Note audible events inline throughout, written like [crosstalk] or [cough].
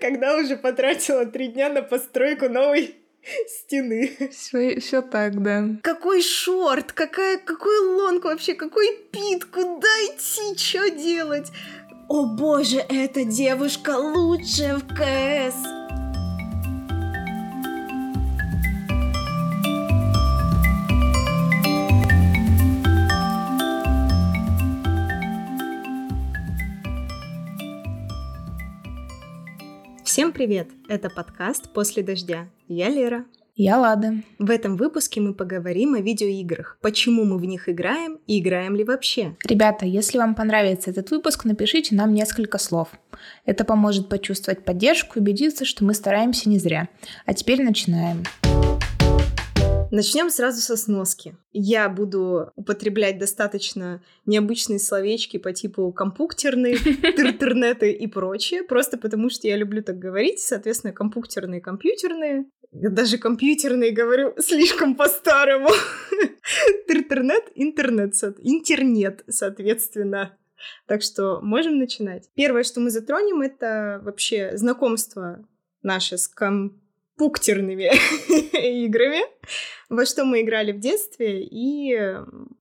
когда уже потратила три дня на постройку новой стены. Все, все так, да. Какой шорт, какая, какой лонг вообще, какой пит, куда идти, что делать? О боже, эта девушка лучшая в КС. Всем привет! Это подкаст «После дождя». Я Лера. Я Лада. В этом выпуске мы поговорим о видеоиграх, почему мы в них играем и играем ли вообще. Ребята, если вам понравится этот выпуск, напишите нам несколько слов. Это поможет почувствовать поддержку и убедиться, что мы стараемся не зря. А теперь начинаем. Начинаем. Начнем сразу со сноски. Я буду употреблять достаточно необычные словечки по типу компуктерные, [laughs] интернеты и прочее, просто потому что я люблю так говорить, соответственно, компуктерные, компьютерные. Я даже компьютерные говорю слишком по-старому. [laughs] Интернет, интернет, интернет, соответственно. Так что можем начинать. Первое, что мы затронем, это вообще знакомство наше с комп пуктерными [laughs] играми, во что мы играли в детстве и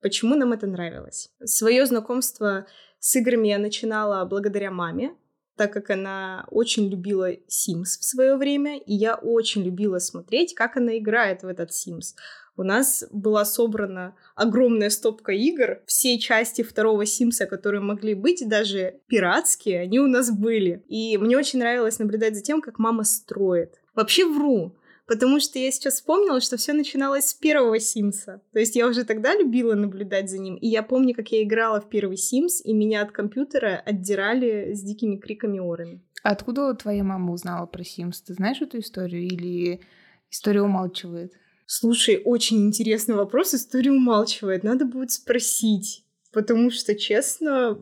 почему нам это нравилось. Свое знакомство с играми я начинала благодаря маме, так как она очень любила Sims в свое время, и я очень любила смотреть, как она играет в этот Sims. У нас была собрана огромная стопка игр, все части второго Симса, которые могли быть, даже пиратские, они у нас были. И мне очень нравилось наблюдать за тем, как мама строит. Вообще вру, потому что я сейчас вспомнила, что все начиналось с первого Симса. То есть я уже тогда любила наблюдать за ним. И я помню, как я играла в первый Симс, и меня от компьютера отдирали с дикими криками орами. Откуда твоя мама узнала про Симс? Ты знаешь эту историю или история умалчивает? Слушай, очень интересный вопрос. История умалчивает. Надо будет спросить. Потому что, честно,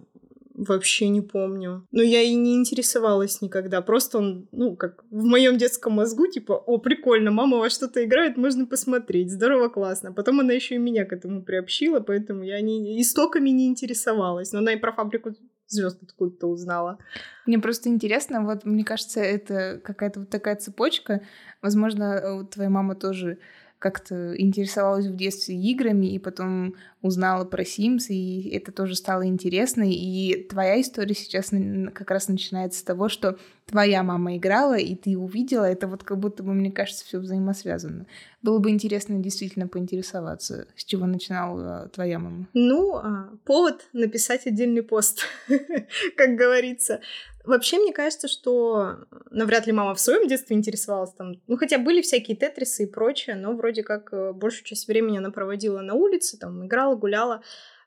Вообще не помню. Но я и не интересовалась никогда. Просто он, ну, как в моем детском мозгу, типа, о, прикольно, мама во что-то играет, можно посмотреть. Здорово, классно. Потом она еще и меня к этому приобщила, поэтому я не, истоками не интересовалась. Но она и про фабрику звезд откуда-то узнала. Мне просто интересно, вот мне кажется, это какая-то вот такая цепочка. Возможно, твоя мама тоже как-то интересовалась в детстве играми, и потом узнала про Sims, и это тоже стало интересно. И твоя история сейчас как раз начинается с того, что твоя мама играла, и ты увидела, это вот как будто бы, мне кажется, все взаимосвязано. Было бы интересно действительно поинтересоваться, с чего начинала твоя мама. Ну, а, повод написать отдельный пост, [laughs] как говорится. Вообще, мне кажется, что навряд ли мама в своем детстве интересовалась там. Ну, хотя были всякие тетрисы и прочее, но вроде как э, большую часть времени она проводила на улице, там, играла, гуляла.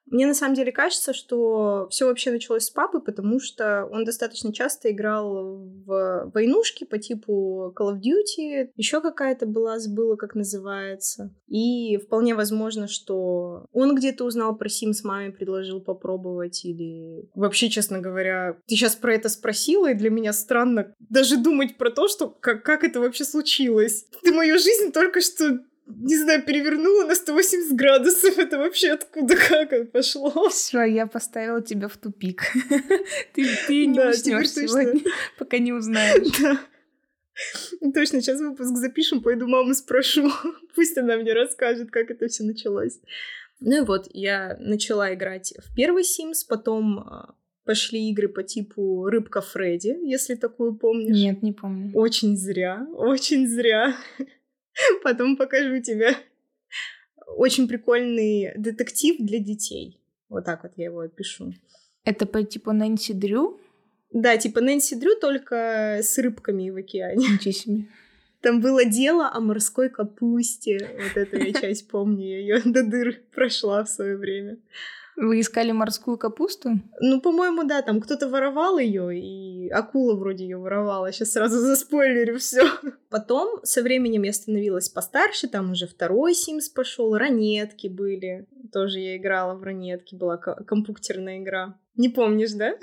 Мне на самом деле кажется, что все вообще началось с папы, потому что он достаточно часто играл в войнушки по типу Call of Duty, еще какая-то была, забыла, как называется. И вполне возможно, что он где-то узнал про Sims маме, предложил попробовать, или вообще, честно говоря, ты сейчас про это спросила, и для меня странно даже думать про то, что как, как это вообще случилось. Ты мою жизнь только что не знаю, перевернула на 180 градусов. Это вообще откуда, как это пошло? Все, я поставила тебя в тупик. [laughs] Ты, ты не да, уснешь сегодня, [laughs] пока не узнаешь. Да. Точно, сейчас выпуск запишем, пойду маму спрошу. [laughs] Пусть она мне расскажет, как это все началось. Ну и вот, я начала играть в первый Sims, потом а, пошли игры по типу Рыбка Фредди, если такую помнишь. Нет, не помню. Очень зря, очень зря. [laughs] Потом покажу тебе. Очень прикольный детектив для детей. Вот так вот я его опишу. Это по типу Нэнси Дрю? Да, типа Нэнси Дрю, только с рыбками в океане. Ничего себе. Там было дело о морской капусте. Вот эту я часть помню, я ее до дыр прошла в свое время. Вы искали морскую капусту? Ну, по-моему, да, там кто-то воровал ее, и акула вроде ее воровала. Сейчас сразу заспойлерю все. Потом со временем я становилась постарше, там уже второй Sims пошел, ранетки были. Тоже я играла в ранетки, была компьютерная игра. Не помнишь, да?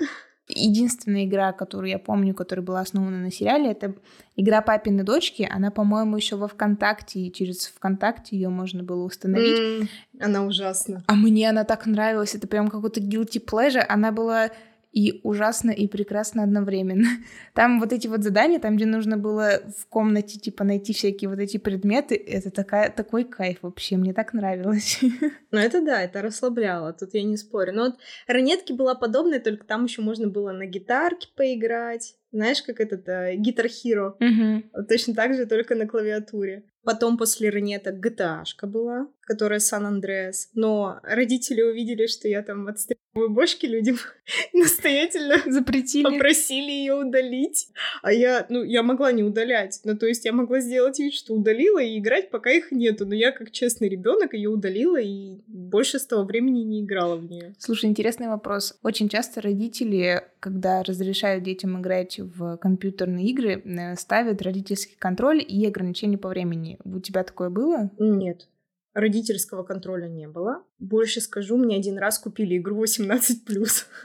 Единственная игра, которую я помню, которая была основана на сериале, это игра папины дочки. Она, по-моему, еще во ВКонтакте, и через ВКонтакте ее можно было установить. Mm, она ужасна. А мне она так нравилась. Это прям какой-то guilty pleasure. Она была и ужасно и прекрасно одновременно. [laughs] Там вот эти вот задания, там, где нужно было в комнате, типа, найти всякие вот эти предметы, это такая, такой кайф вообще, мне так нравилось. [laughs] Ну это да, это расслабляло, тут я не спорю. Но вот ранетки была подобная, только там еще можно было на гитарке поиграть. Знаешь, как этот э, Guitar Hero? Угу. Точно так же, только на клавиатуре. Потом после ранеток GTA была, которая Сан Андреас. Но родители увидели, что я там отстреливаю бошки людям, [laughs] настоятельно запретили, попросили ее удалить. А я, ну, я могла не удалять. Ну, то есть я могла сделать вид, что удалила и играть, пока их нету. Но я, как честный ребенок, ее удалила и больше с того времени не играла в нее. Слушай, интересный вопрос. Очень часто родители, когда разрешают детям играть в компьютерные игры, э, ставят родительский контроль и ограничения по времени. У тебя такое было? Нет. Родительского контроля не было. Больше скажу, мне один раз купили игру 18+.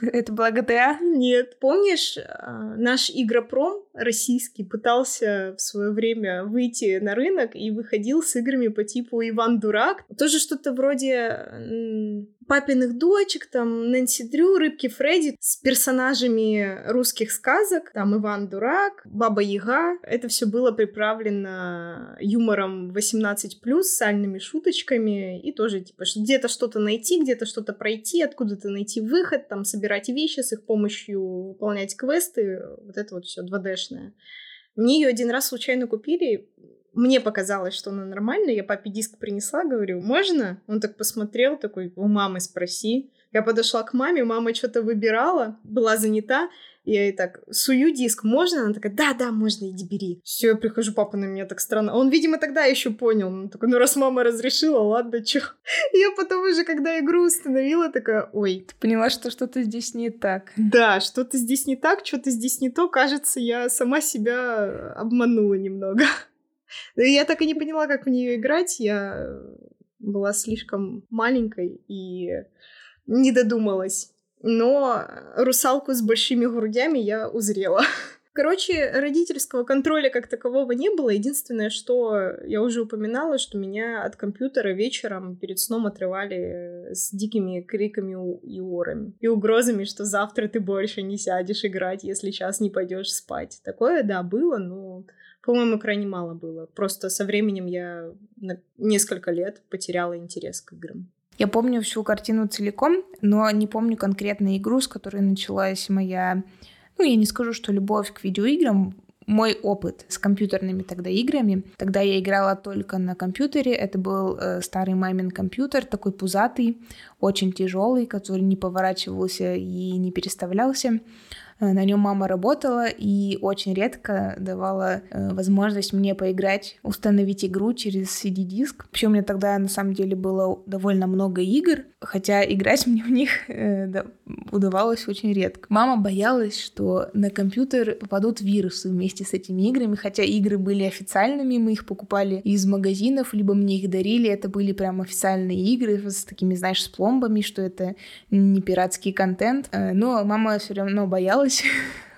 [laughs] Это была GTA? Нет. Помнишь, а, наш Игропром российский пытался в свое время выйти на рынок и выходил с играми по типу Иван Дурак. Тоже что-то вроде папиных дочек, там Нэнси Дрю, Рыбки Фредди с персонажами русских сказок, там Иван Дурак, Баба Яга. Это все было приправлено юмором 18+, сальными шуточками и тоже типа где-то что-то найти, где-то что-то пройти, откуда-то найти выход, там собирать вещи, с их помощью выполнять квесты, вот это вот все 2D-шное. Мне ее один раз случайно купили, мне показалось, что она нормальная. Я папе диск принесла, говорю, можно? Он так посмотрел, такой, у мамы спроси. Я подошла к маме, мама что-то выбирала, была занята. Я ей так, сую диск, можно? Она такая, да, да, можно, иди бери. Все, я прихожу, папа на меня так странно. Он, видимо, тогда еще понял. Он такой, ну раз мама разрешила, ладно, чё. [laughs] Я потом уже, когда игру установила, такая, ой. Ты поняла, что что-то здесь не так. Да, что-то здесь не так, что-то здесь не то. Кажется, я сама себя обманула немного. [laughs] Я так и не поняла, как в нее играть. Я была слишком маленькой и не додумалась. Но русалку с большими грудями я узрела. [laughs] Короче, родительского контроля как такового не было. Единственное, что я уже упоминала, что меня от компьютера вечером перед сном отрывали с дикими криками и орами. И угрозами, что завтра ты больше не сядешь играть, если сейчас не пойдешь спать. Такое, да, было, но по-моему, крайне мало было. Просто со временем я на несколько лет потеряла интерес к играм. Я помню всю картину целиком, но не помню конкретно игру, с которой началась моя, ну, я не скажу, что любовь к видеоиграм, мой опыт с компьютерными тогда играми. Тогда я играла только на компьютере. Это был э, старый мамин компьютер, такой пузатый, очень тяжелый, который не поворачивался и не переставлялся. Э, на нем мама работала и очень редко давала э, возможность мне поиграть, установить игру через CD-диск. Вообще у меня тогда на самом деле было довольно много игр, хотя играть [laughs] мне в них э, да, удавалось очень редко. Мама боялась, что на компьютер попадут вирусы вместе с этими играми, хотя игры были официальными, мы их покупали из магазинов, либо мне их дарили, это были прям официальные игры с такими, знаешь, с пломбами, что это не пиратский контент. Но мама все равно боялась, боялась. [laughs]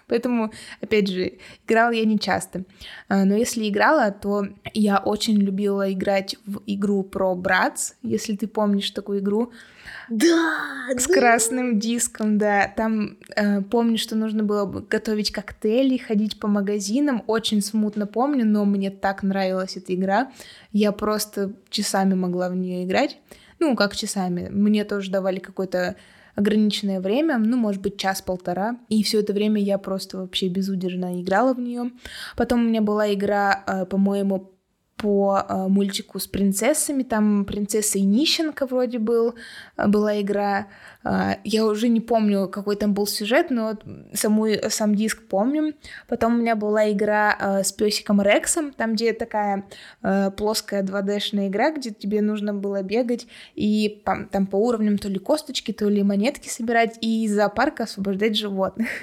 Поэтому, опять же, играла я не часто. А, но если играла, то я очень любила играть в игру про Братс, если ты помнишь такую игру. Да! С да. красным диском, да. Там э, помню, что нужно было готовить коктейли, ходить по магазинам. Очень смутно помню, но мне так нравилась эта игра. Я просто часами могла в нее играть. Ну, как часами. Мне тоже давали какой-то ограниченное время, ну, может быть, час-полтора. И все это время я просто вообще безудержно играла в нее. Потом у меня была игра, э, по-моему, по э, мультику с принцессами, там принцесса и нищенка вроде был, э, была игра, э, я уже не помню, какой там был сюжет, но саму, сам диск помню. Потом у меня была игра э, с песиком Рексом, там, где такая плоская 2D-шная игра, где тебе нужно было бегать и там по уровням то ли косточки, то ли монетки собирать, и из зоопарка освобождать животных. [laughs]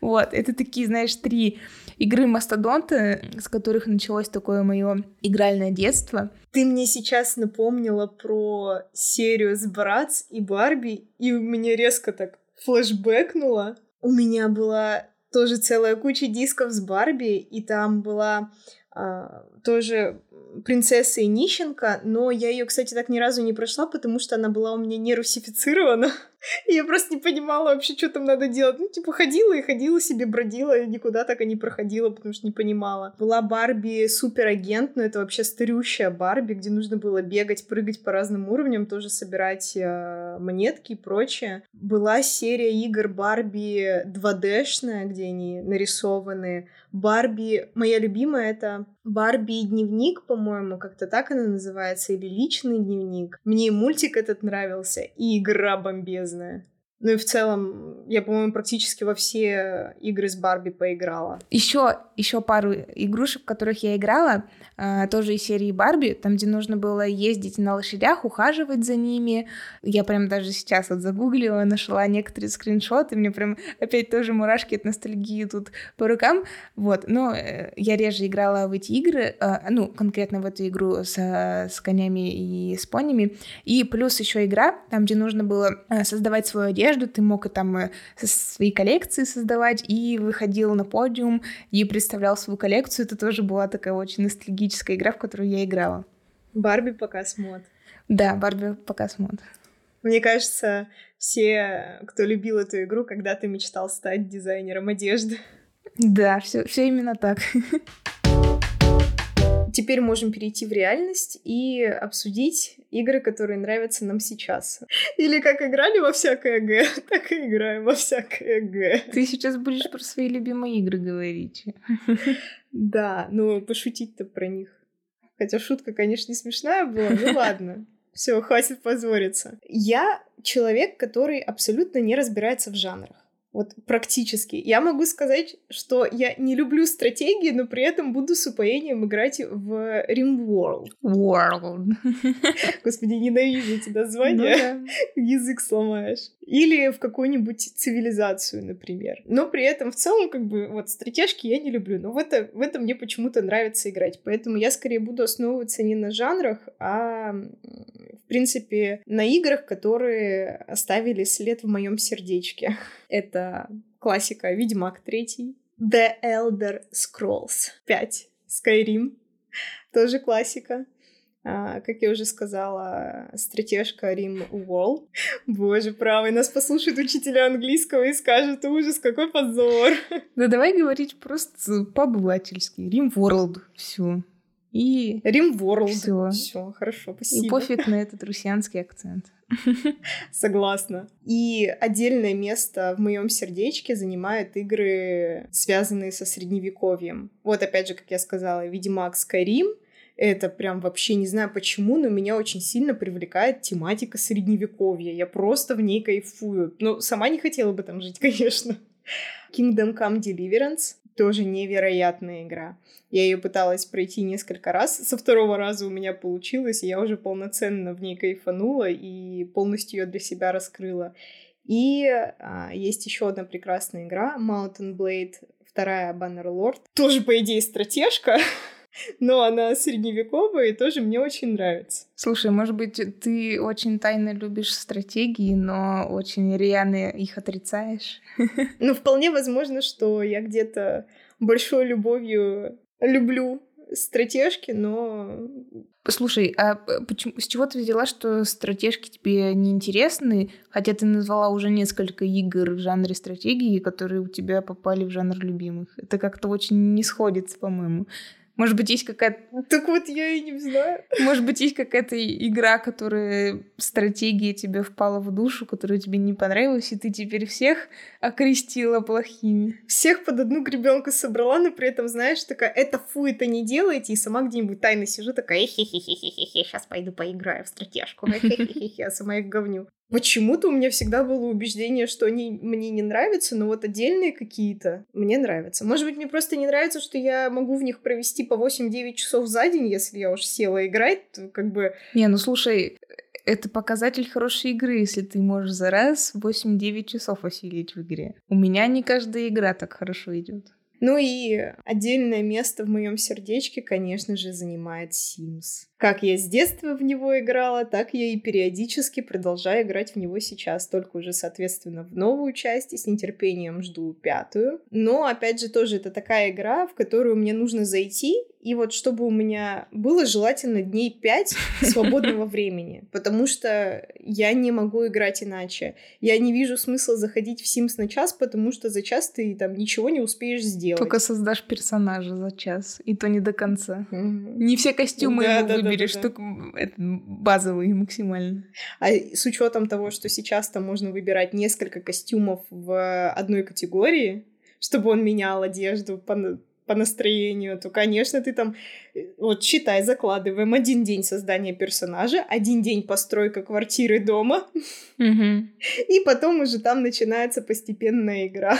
Вот, это такие, знаешь, три игры Мастодонта, с которых началось такое мое игральное детство. Ты мне сейчас напомнила про серию с Братс и Барби, и у меня резко так флешбэкнуло. У меня была тоже целая куча дисков с Барби, и там была а, тоже принцесса и нищенка, но я ее, кстати, так ни разу не прошла, потому что она была у меня не русифицирована. [laughs] Я просто не понимала вообще, что там надо делать. Ну, типа, ходила и ходила себе, бродила, и никуда так и не проходила, потому что не понимала. Была Барби суперагент, но это вообще старющая Барби, где нужно было бегать, прыгать по разным уровням, тоже собирать э, монетки и прочее. Была серия игр Барби 2D-шная, где они нарисованы. Барби, моя любимая, это Барби дневник, по-моему, как-то так она называется, или личный дневник. Мне и мультик этот нравился, и игра бомбезная. Ну и в целом, я, по-моему, практически во все игры с Барби поиграла. Еще, еще пару игрушек, в которых я играла, э, тоже из серии Барби, там, где нужно было ездить на лошадях, ухаживать за ними. Я прям даже сейчас вот загуглила, нашла некоторые скриншоты, мне прям опять тоже мурашки от ностальгии тут по рукам. Вот, но э, я реже играла в эти игры, э, ну, конкретно в эту игру с, с конями и с понями. И плюс еще игра, там, где нужно было создавать свою одежду, одежду, ты мог и там э, свои коллекции создавать, и выходил на подиум, и представлял свою коллекцию. Это тоже была такая очень ностальгическая игра, в которую я играла. Барби показ мод. Да, Барби показ мод. Мне кажется, все, кто любил эту игру, когда-то мечтал стать дизайнером одежды. Да, все, все именно так. [laughs] Теперь можем перейти в реальность и обсудить игры, которые нравятся нам сейчас. Или как играли во всякое Г, [laughs] так и играем во всякое Г. Ты сейчас будешь про свои любимые игры говорить. Да, ну пошутить-то про них. Хотя шутка, конечно, не смешная была, ну [laughs] ладно. Все, хватит позориться. Я человек, который абсолютно не разбирается в жанрах. Вот практически. Я могу сказать, что я не люблю стратегии, но при этом буду с упоением играть в RimWorld. World. [laughs] Господи, ненавижу эти названия. Ну, да. [laughs] Язык сломаешь. Или в какую-нибудь цивилизацию, например. Но при этом в целом, как бы, вот стратежки я не люблю. Но в это, в это мне почему-то нравится играть. Поэтому я скорее буду основываться не на жанрах, а в принципе на играх, которые оставили след в моем сердечке. Это классика Ведьмак 3, The Elder Scrolls 5, Skyrim, тоже классика. А, как я уже сказала, стратежка Рим Уолл. Боже, правый, нас послушает учителя английского и скажет, ужас, какой позор. Да давай говорить просто по-обывательски. Рим World, все. И... Рим World. Все. Все, хорошо, спасибо. И пофиг на [laughs] этот русианский акцент. [laughs] Согласна. И отдельное место в моем сердечке занимают игры, связанные со средневековьем. Вот опять же, как я сказала, Ведьмак Skyrim, это прям вообще не знаю почему, но меня очень сильно привлекает тематика средневековья. Я просто в ней кайфую. Но сама не хотела бы там жить, [laughs] конечно. Kingdom Come Deliverance тоже невероятная игра. Я ее пыталась пройти несколько раз. Со второго раза у меня получилось, и я уже полноценно в ней кайфанула и полностью ее для себя раскрыла. И а, есть еще одна прекрасная игра Mountain Blade, вторая Bannerlord. Тоже, по идее, стратежка. [laughs] но она средневековая и тоже мне очень нравится. Слушай, может быть, ты очень тайно любишь стратегии, но очень реально их отрицаешь? [laughs] Ну, вполне возможно, что я где-то большой любовью люблю стратежки, но... Слушай, а почему, с чего ты взяла, что стратежки тебе не интересны, хотя ты назвала уже несколько игр в жанре стратегии, которые у тебя попали в жанр любимых? Это как-то очень не сходится, по-моему. Может быть, есть какая-то... Так вот я и не знаю. Может быть, есть какая-то игра, которая стратегия тебе впала в душу, которая тебе не понравилась, и ты теперь всех окрестила плохими. Всех под одну гребенку собрала, но при этом, знаешь, такая, это фу, это не делайте, и сама где-нибудь тайно сижу, такая, хе-хе-хе-хе-хе, сейчас пойду поиграю в стратежку, [laughs] хе-хе-хе-хе, а сама их говню. Почему-то у меня всегда было убеждение, что они мне не нравятся, но вот отдельные какие-то мне нравятся. Может быть, мне просто не нравится, что я могу в них провести по 8-9 часов за день, если я уж села играть, то как бы... Не, ну слушай, это показатель хорошей игры, если ты можешь за раз 8-9 часов осилить в игре. У меня не каждая игра так хорошо идет. Ну и отдельное место в моем сердечке, конечно же, занимает Sims. Как я с детства в него играла, так я и периодически продолжаю играть в него сейчас, только уже, соответственно, в новую часть и с нетерпением жду пятую. Но, опять же, тоже это такая игра, в которую мне нужно зайти И вот чтобы у меня было желательно дней 5 [laughs] свободного времени, потому что я не могу играть иначе. Я не вижу смысла заходить в Sims на час, потому что за час ты там ничего не успеешь сделать. Только создашь персонажа за час, и то не до конца. Mm-hmm. Не все костюмы да, да, выберешь, да, да, да. только это базовые максимально. А с учетом того, что сейчас там можно выбирать несколько костюмов в одной категории, чтобы он менял одежду по по настроению, то, конечно, ты там, э, вот считай, закладываем один день создания персонажа, один день постройка квартиры дома, [laughs] и потом уже там начинается постепенная игра.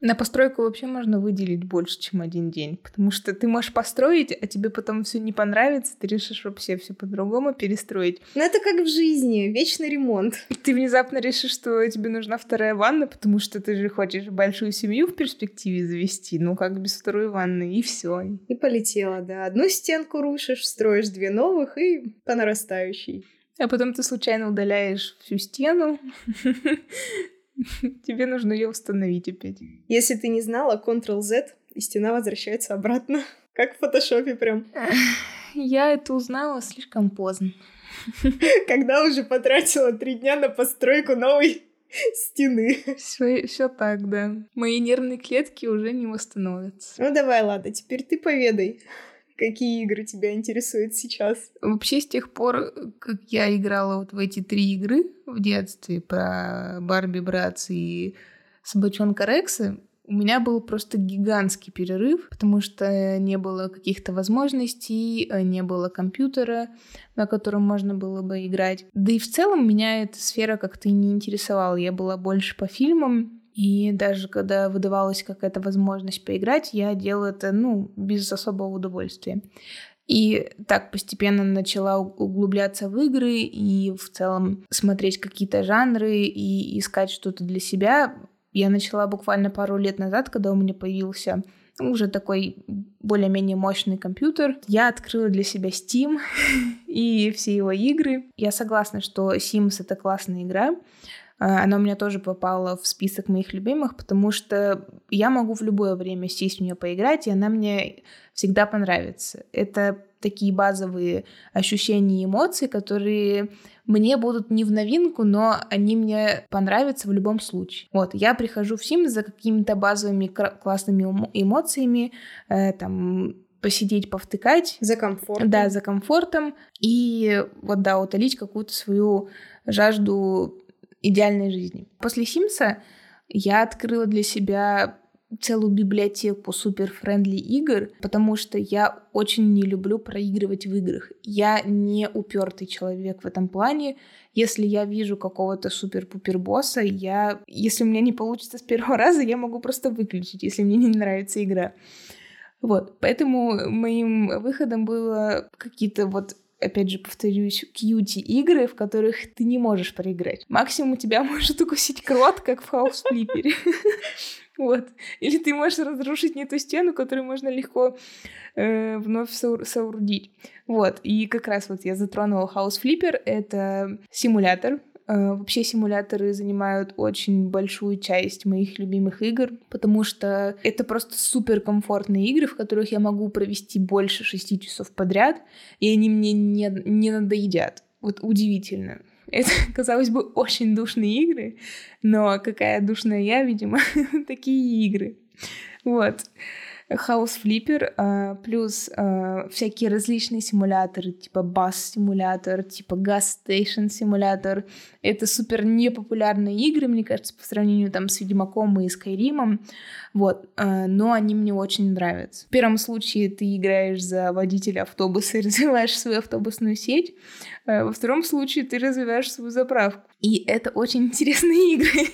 На постройку вообще можно выделить больше, чем один день, потому что ты можешь построить, а тебе потом все не понравится, ты решишь вообще все по-другому перестроить. Ну это как в жизни, вечный ремонт. [laughs] Ты внезапно решишь, что тебе нужна вторая ванна, потому что ты же хочешь большую семью в перспективе завести, ну как без второй ванны, и все. И полетела, да. Одну стенку рушишь, строишь две новых и по нарастающей. А потом ты случайно удаляешь всю стену, [laughs] [laughs] Тебе нужно ее установить опять. Если ты не знала, Ctrl-Z, и стена возвращается обратно. [laughs] Как в фотошопе прям. [laughs] Я это узнала слишком поздно. Когда уже потратила три дня на постройку новой стены. Все, все так, да. Мои нервные клетки уже не восстановятся. Ну давай, ладно, теперь ты поведай. Какие игры тебя интересуют сейчас? Вообще, с тех пор, как я играла вот в эти три игры в детстве про Барби Братс и Собачонка Рекса, у меня был просто гигантский перерыв, потому что не было каких-то возможностей, не было компьютера, на котором можно было бы играть. Да и в целом меня эта сфера как-то не интересовала. Я была больше по фильмам, и даже когда выдавалась какая-то возможность поиграть, я делала это, ну, без особого удовольствия. И так постепенно начала углубляться в игры и в целом смотреть какие-то жанры и искать что-то для себя. Я начала буквально пару лет назад, когда у меня появился уже такой более-менее мощный компьютер. Я открыла для себя Steam [laughs] и все его игры. Я согласна, что Sims — это классная игра, она у меня тоже попала в список моих любимых, потому что я могу в любое время сесть в нее поиграть, и она мне всегда понравится. Это такие базовые ощущения и эмоции, которые мне будут не в новинку, но они мне понравятся в любом случае. Вот, я прихожу в Sims за какими-то базовыми классными эмоциями, э, там, посидеть, повтыкать. За комфортом. Да, за комфортом. И вот, да, утолить какую-то свою жажду идеальной жизни. После Симса я открыла для себя целую библиотеку супер-френдли игр, потому что я очень не люблю проигрывать в играх. Я не упертый человек в этом плане. Если я вижу какого-то супер-пупер босса, я... Если у меня не получится с первого [laughs] раза, я могу просто выключить, если мне не нравится игра. Вот, поэтому моим выходом было какие-то вот опять же, повторюсь, кьюти-игры, в которых ты не можешь проиграть. Максимум тебя [laughs] может укусить крот, как в хаус-флипере. [laughs] Вот. Или ты можешь разрушить не ту стену, которую можно легко э, вновь соорудить. Вот. И как раз вот я затронула House Flipper. Это симулятор, вообще симуляторы занимают очень большую часть моих любимых игр, потому что это просто супер комфортные игры, в которых я могу провести больше шести часов подряд, и они мне не, не надоедят. Вот удивительно. Это, [laughs] казалось бы, очень душные игры, но какая душная я, видимо, [laughs] такие игры. Вот. House Flipper, а, плюс а, всякие различные симуляторы, типа бас-симулятор, типа Gas Station симулятор. Это супер непопулярные игры, мне кажется, по сравнению там с Ведьмаком и Скайримом. Вот, а, но они мне очень нравятся. В первом случае ты играешь за водителя автобуса и [laughs] развиваешь свою автобусную сеть. Во втором случае ты развиваешь свою заправку. И это очень интересные [laughs] игры,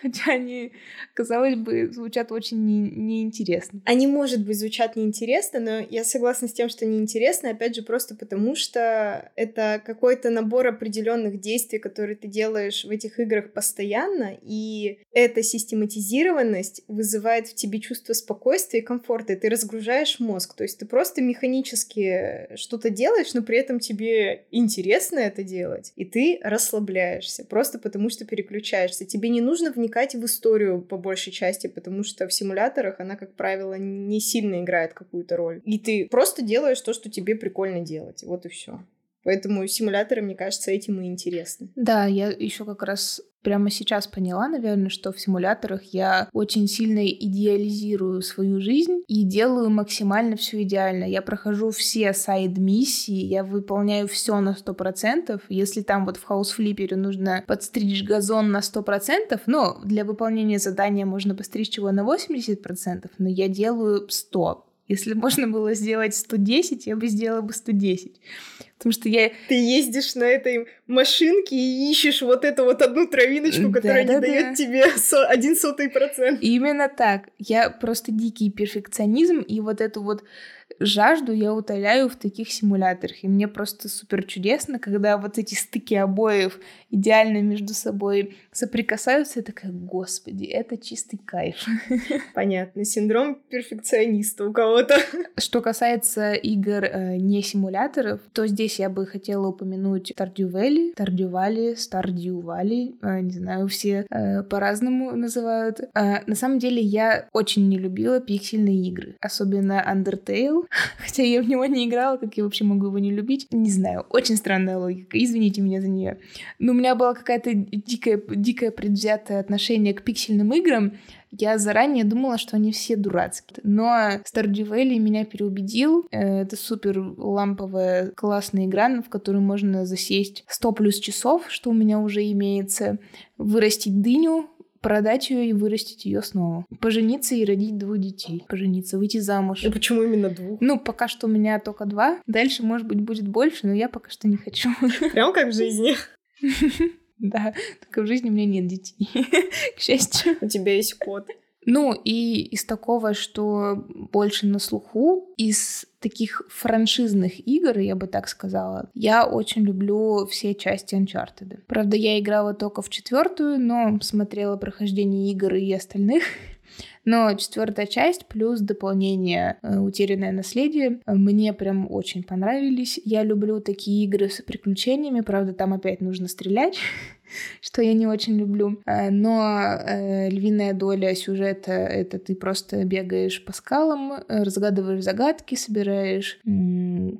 хотя они, казалось бы, звучат очень не, неинтересно. Они, может быть, звучат неинтересно, но я согласна с тем, что неинтересно, опять же, просто потому что это какой-то набор определенных действий, которые ты делаешь в этих играх постоянно, и эта систематизированность вызывает в тебе чувство спокойствия и комфорта, и ты разгружаешь мозг, то есть ты просто механически что-то делаешь, но при этом тебе интересно это делать, и ты расслабляешься, просто потому что переключаешься. Тебе не нужно вникать в историю по большей части, потому что в симуляторах она, как правило, не сильно играет какую-то роль. И ты просто делаешь то, что тебе прикольно делать. Вот и все. Поэтому симуляторы, мне кажется, этим и интересны. Да, я еще как раз прямо сейчас поняла, наверное, что в симуляторах я очень сильно идеализирую свою жизнь и делаю максимально все идеально. Я прохожу все сайд-миссии, я выполняю все на 100%. Если там вот в хаус-флипере нужно подстричь газон на 100%, но для выполнения задания можно постричь его на 80%, но я делаю 100%. Если можно было сделать 110, я бы сделала бы 110. Потому что я... Ты ездишь на этой машинке и ищешь вот эту вот одну травиночку, которая да, не да, дает да. тебе со... один сотый процент. Именно так. Я просто дикий перфекционизм, и вот эту вот жажду я утоляю в таких симуляторах. И мне просто супер чудесно, когда вот эти стыки обоев идеально между собой соприкасаются. Я такая, господи, это чистый кайф. [laughs] Понятно. Синдром перфекциониста у кого-то. Что касается игр э, не симуляторов, то здесь я бы хотела упомянуть Valley, Stardew Valley. Э, не знаю, все э, по-разному называют. Э, на самом деле я очень не любила пиксельные игры. Особенно Undertale [laughs] хотя я в него не играла, как я вообще могу его не любить. Не знаю, очень странная логика, извините меня за нее. Но у меня было какое-то дикое, дикое предвзятое отношение к пиксельным играм, я заранее думала, что они все дурацкие. Но Stardew Valley меня переубедил. Э, это супер ламповая классная игра, в которую можно засесть 100 плюс часов, что у меня уже имеется, вырастить дыню, продать ее и вырастить ее снова. Пожениться и родить двух детей. Пожениться, выйти замуж. И почему именно двух? Ну, пока что у меня только два. Дальше, может быть, будет больше, но я пока что не хочу. Прям как в жизни. [laughs] [laughs] Да, только в жизни у меня нет детей, [laughs] к счастью. У тебя есть кот. Ну, и из такого, что больше на слуху, из таких франшизных игр, я бы так сказала, я очень люблю все части Uncharted. Правда, я играла только в четвертую, но смотрела прохождение игр и остальных. Но четвертая часть плюс дополнение э, «Утерянное наследие» мне прям очень понравились. Я люблю такие игры с приключениями, правда, там опять нужно стрелять. [laughs] что я не очень люблю. Э, но э, львиная доля сюжета — это ты просто бегаешь по скалам, разгадываешь загадки, собираешь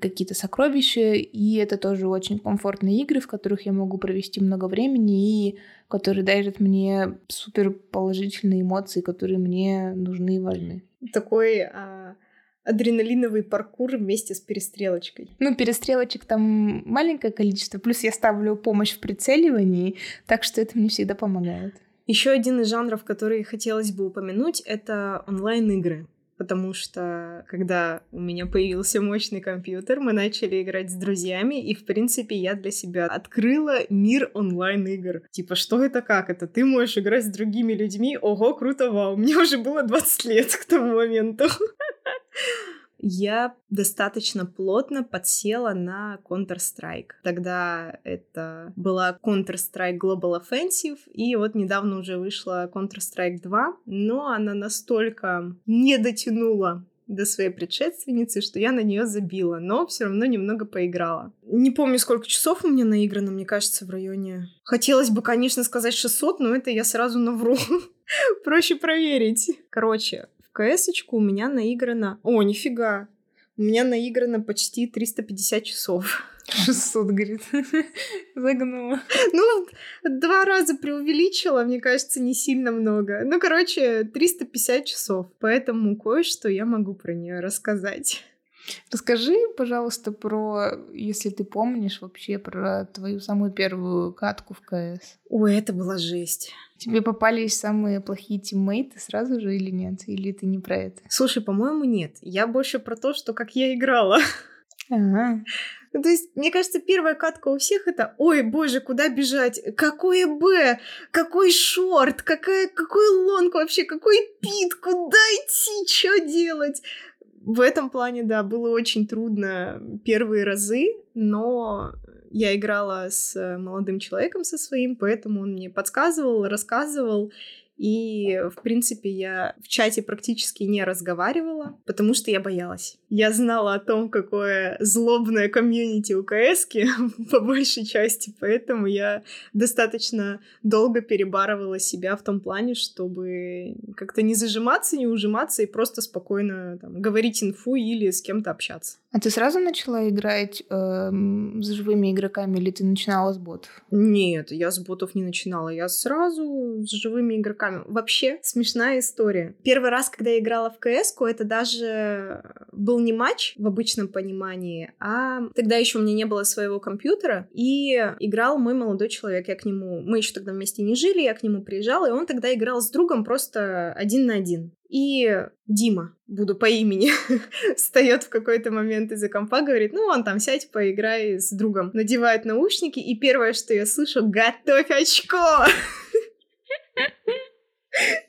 какие-то сокровища, и это тоже очень комфортные игры, в которых я могу провести много времени и которые дарят мне супер положительные эмоции, которые мне нужны и важны. Такой а, адреналиновый паркур вместе с перестрелочкой. Ну, перестрелочек там маленькое количество, плюс я ставлю помощь в прицеливании, так что это мне всегда помогает. Еще один из жанров, который хотелось бы упомянуть, это онлайн-игры потому что когда у меня появился мощный компьютер, мы начали играть с друзьями, и, в принципе, я для себя открыла мир онлайн-игр. Типа, что это, как это? Ты можешь играть с другими людьми? Ого, круто, вау. Мне уже было 20 лет к тому моменту. [laughs] я достаточно плотно подсела на Counter-Strike. Тогда это была Counter-Strike Global Offensive, и вот недавно уже вышла Counter-Strike 2, но она настолько не дотянула до своей предшественницы, что я на нее забила, но все равно немного поиграла. Не помню, сколько часов у меня наиграно, мне кажется, в районе... Хотелось бы, конечно, сказать 600, но это я сразу навру. [laughs] Проще проверить. Короче, кс у меня наиграно... О, нифига! У меня наиграно почти 350 часов. [laughs] 600, говорит. [laughs] Загнула. Ну, два раза преувеличила, мне кажется, не сильно много. Ну, короче, 350 часов. Поэтому кое-что я могу про нее рассказать. Расскажи, пожалуйста, про, если ты помнишь вообще, про твою самую первую катку в КС. Ой, это была жесть. Тебе попались самые плохие тиммейты сразу же или нет? Или ты не про это? Слушай, по-моему, нет. Я больше про то, что как я играла. Ага. [laughs] Ну, то есть, мне кажется, первая катка у всех это «Ой, боже, куда бежать? Какое Б? Какой шорт? Какая, какой лонг вообще? Какой пит? Куда идти? Что делать?» В этом плане, да, было очень трудно первые разы, но я играла с молодым человеком со своим, поэтому он мне подсказывал, рассказывал, И, в принципе, я в чате практически не разговаривала, потому что я боялась. Я знала о том, какое злобное комьюнити у КС [laughs] по большей части, поэтому я достаточно долго перебарывала себя в том плане, чтобы как-то не зажиматься, не ужиматься и просто спокойно там, говорить инфу или с кем-то общаться. А ты сразу начала играть э, с живыми игроками или ты начинала с ботов? Нет, я с ботов не начинала. Я сразу с живыми игроками. Вообще, смешная история. Первый раз, когда я играла в кс это даже был не матч в обычном понимании, а тогда еще у меня не было своего компьютера, и играл мой молодой человек. Я к нему... Мы еще тогда вместе не жили, я к нему приезжала, и он тогда играл с другом просто один на один. И Дима, буду по имени, [laughs] встает в какой-то момент из-за компа, говорит, ну, он там, сядь, поиграй с другом. Надевает наушники, и первое, что я слышу, готовь очко! [laughs]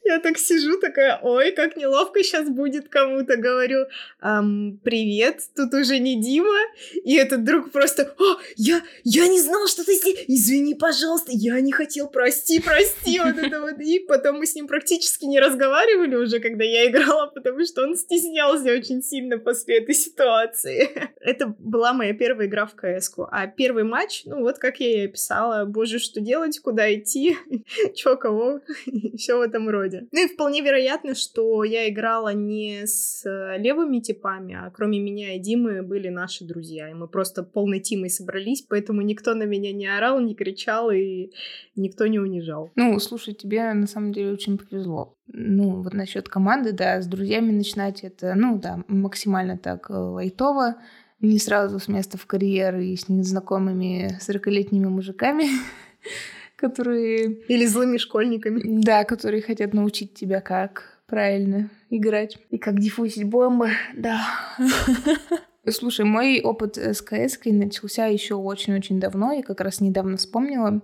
Я так сижу, такая, ой, как неловко сейчас будет кому-то. Говорю, эм, привет, тут уже не Дима. И этот друг просто, о, я, я не знал, что ты здесь. Извини, пожалуйста, я не хотел, прости, прости. Вот это вот. И потом мы с ним практически не разговаривали уже, когда я играла, потому что он стеснялся очень сильно после этой ситуации. Это была моя первая игра в кс. А первый матч, ну вот как я и описала, боже, что делать, куда идти, [laughs] чё, кого, [laughs] все в этом роде. Ну и вполне вероятно, что я играла не с э, левыми типами, а кроме меня и Димы были наши друзья. И мы просто полной тимой собрались, поэтому никто на меня не орал, не кричал и никто не унижал. Ну, слушай, тебе на самом деле очень повезло. Ну, вот насчет команды, да, с друзьями начинать это, ну да, максимально так э, лайтово, не сразу с места в карьер и с незнакомыми 40-летними мужиками. [laughs] которые... Или злыми школьниками. Да, которые хотят научить тебя, как правильно играть. И как диффузить бомбы, да. [laughs] Слушай, мой опыт с кс начался еще очень-очень давно. Я как раз недавно вспомнила.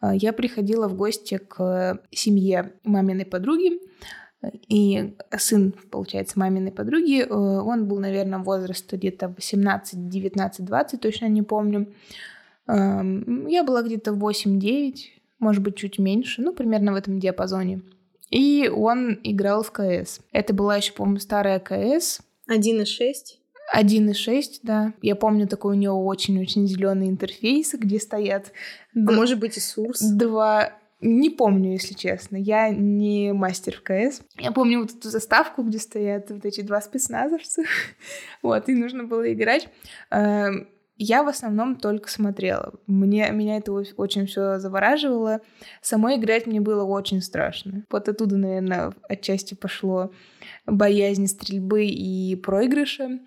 А, я приходила в гости к семье маминой подруги. И сын, получается, маминой подруги, э, он был, наверное, возраста где-то 18, 19, 20, точно не помню. Я была где-то 8-9, может быть, чуть меньше, ну, примерно в этом диапазоне. И он играл в КС. Это была еще, по-моему, старая КС. 1.6. 1.6, да. Я помню такой у него очень-очень зеленый интерфейс, где стоят... А д... может быть и Сурс. Два... Не помню, если честно. Я не мастер в КС. Я помню вот эту заставку, где стоят вот эти два спецназовца. [laughs] вот, и нужно было играть. Я в основном только смотрела. Мне, меня это очень все завораживало. Самой играть мне было очень страшно. Вот оттуда, наверное, отчасти пошло боязнь стрельбы и проигрыша.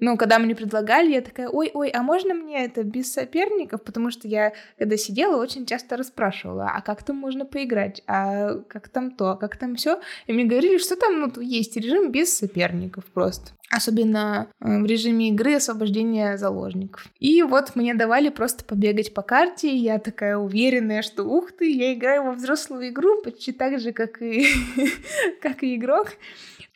Но когда мне предлагали, я такая, ой-ой, а можно мне это без соперников? Потому что я, когда сидела, очень часто расспрашивала, а как там можно поиграть? А как там то? А как там все? И мне говорили, что там ну, есть режим без соперников просто. Особенно э, в режиме игры освобождения заложников. И вот мне давали просто побегать по карте, и я такая уверенная, что ух ты, я играю во взрослую игру почти так же, как и, [laughs] как и игрок.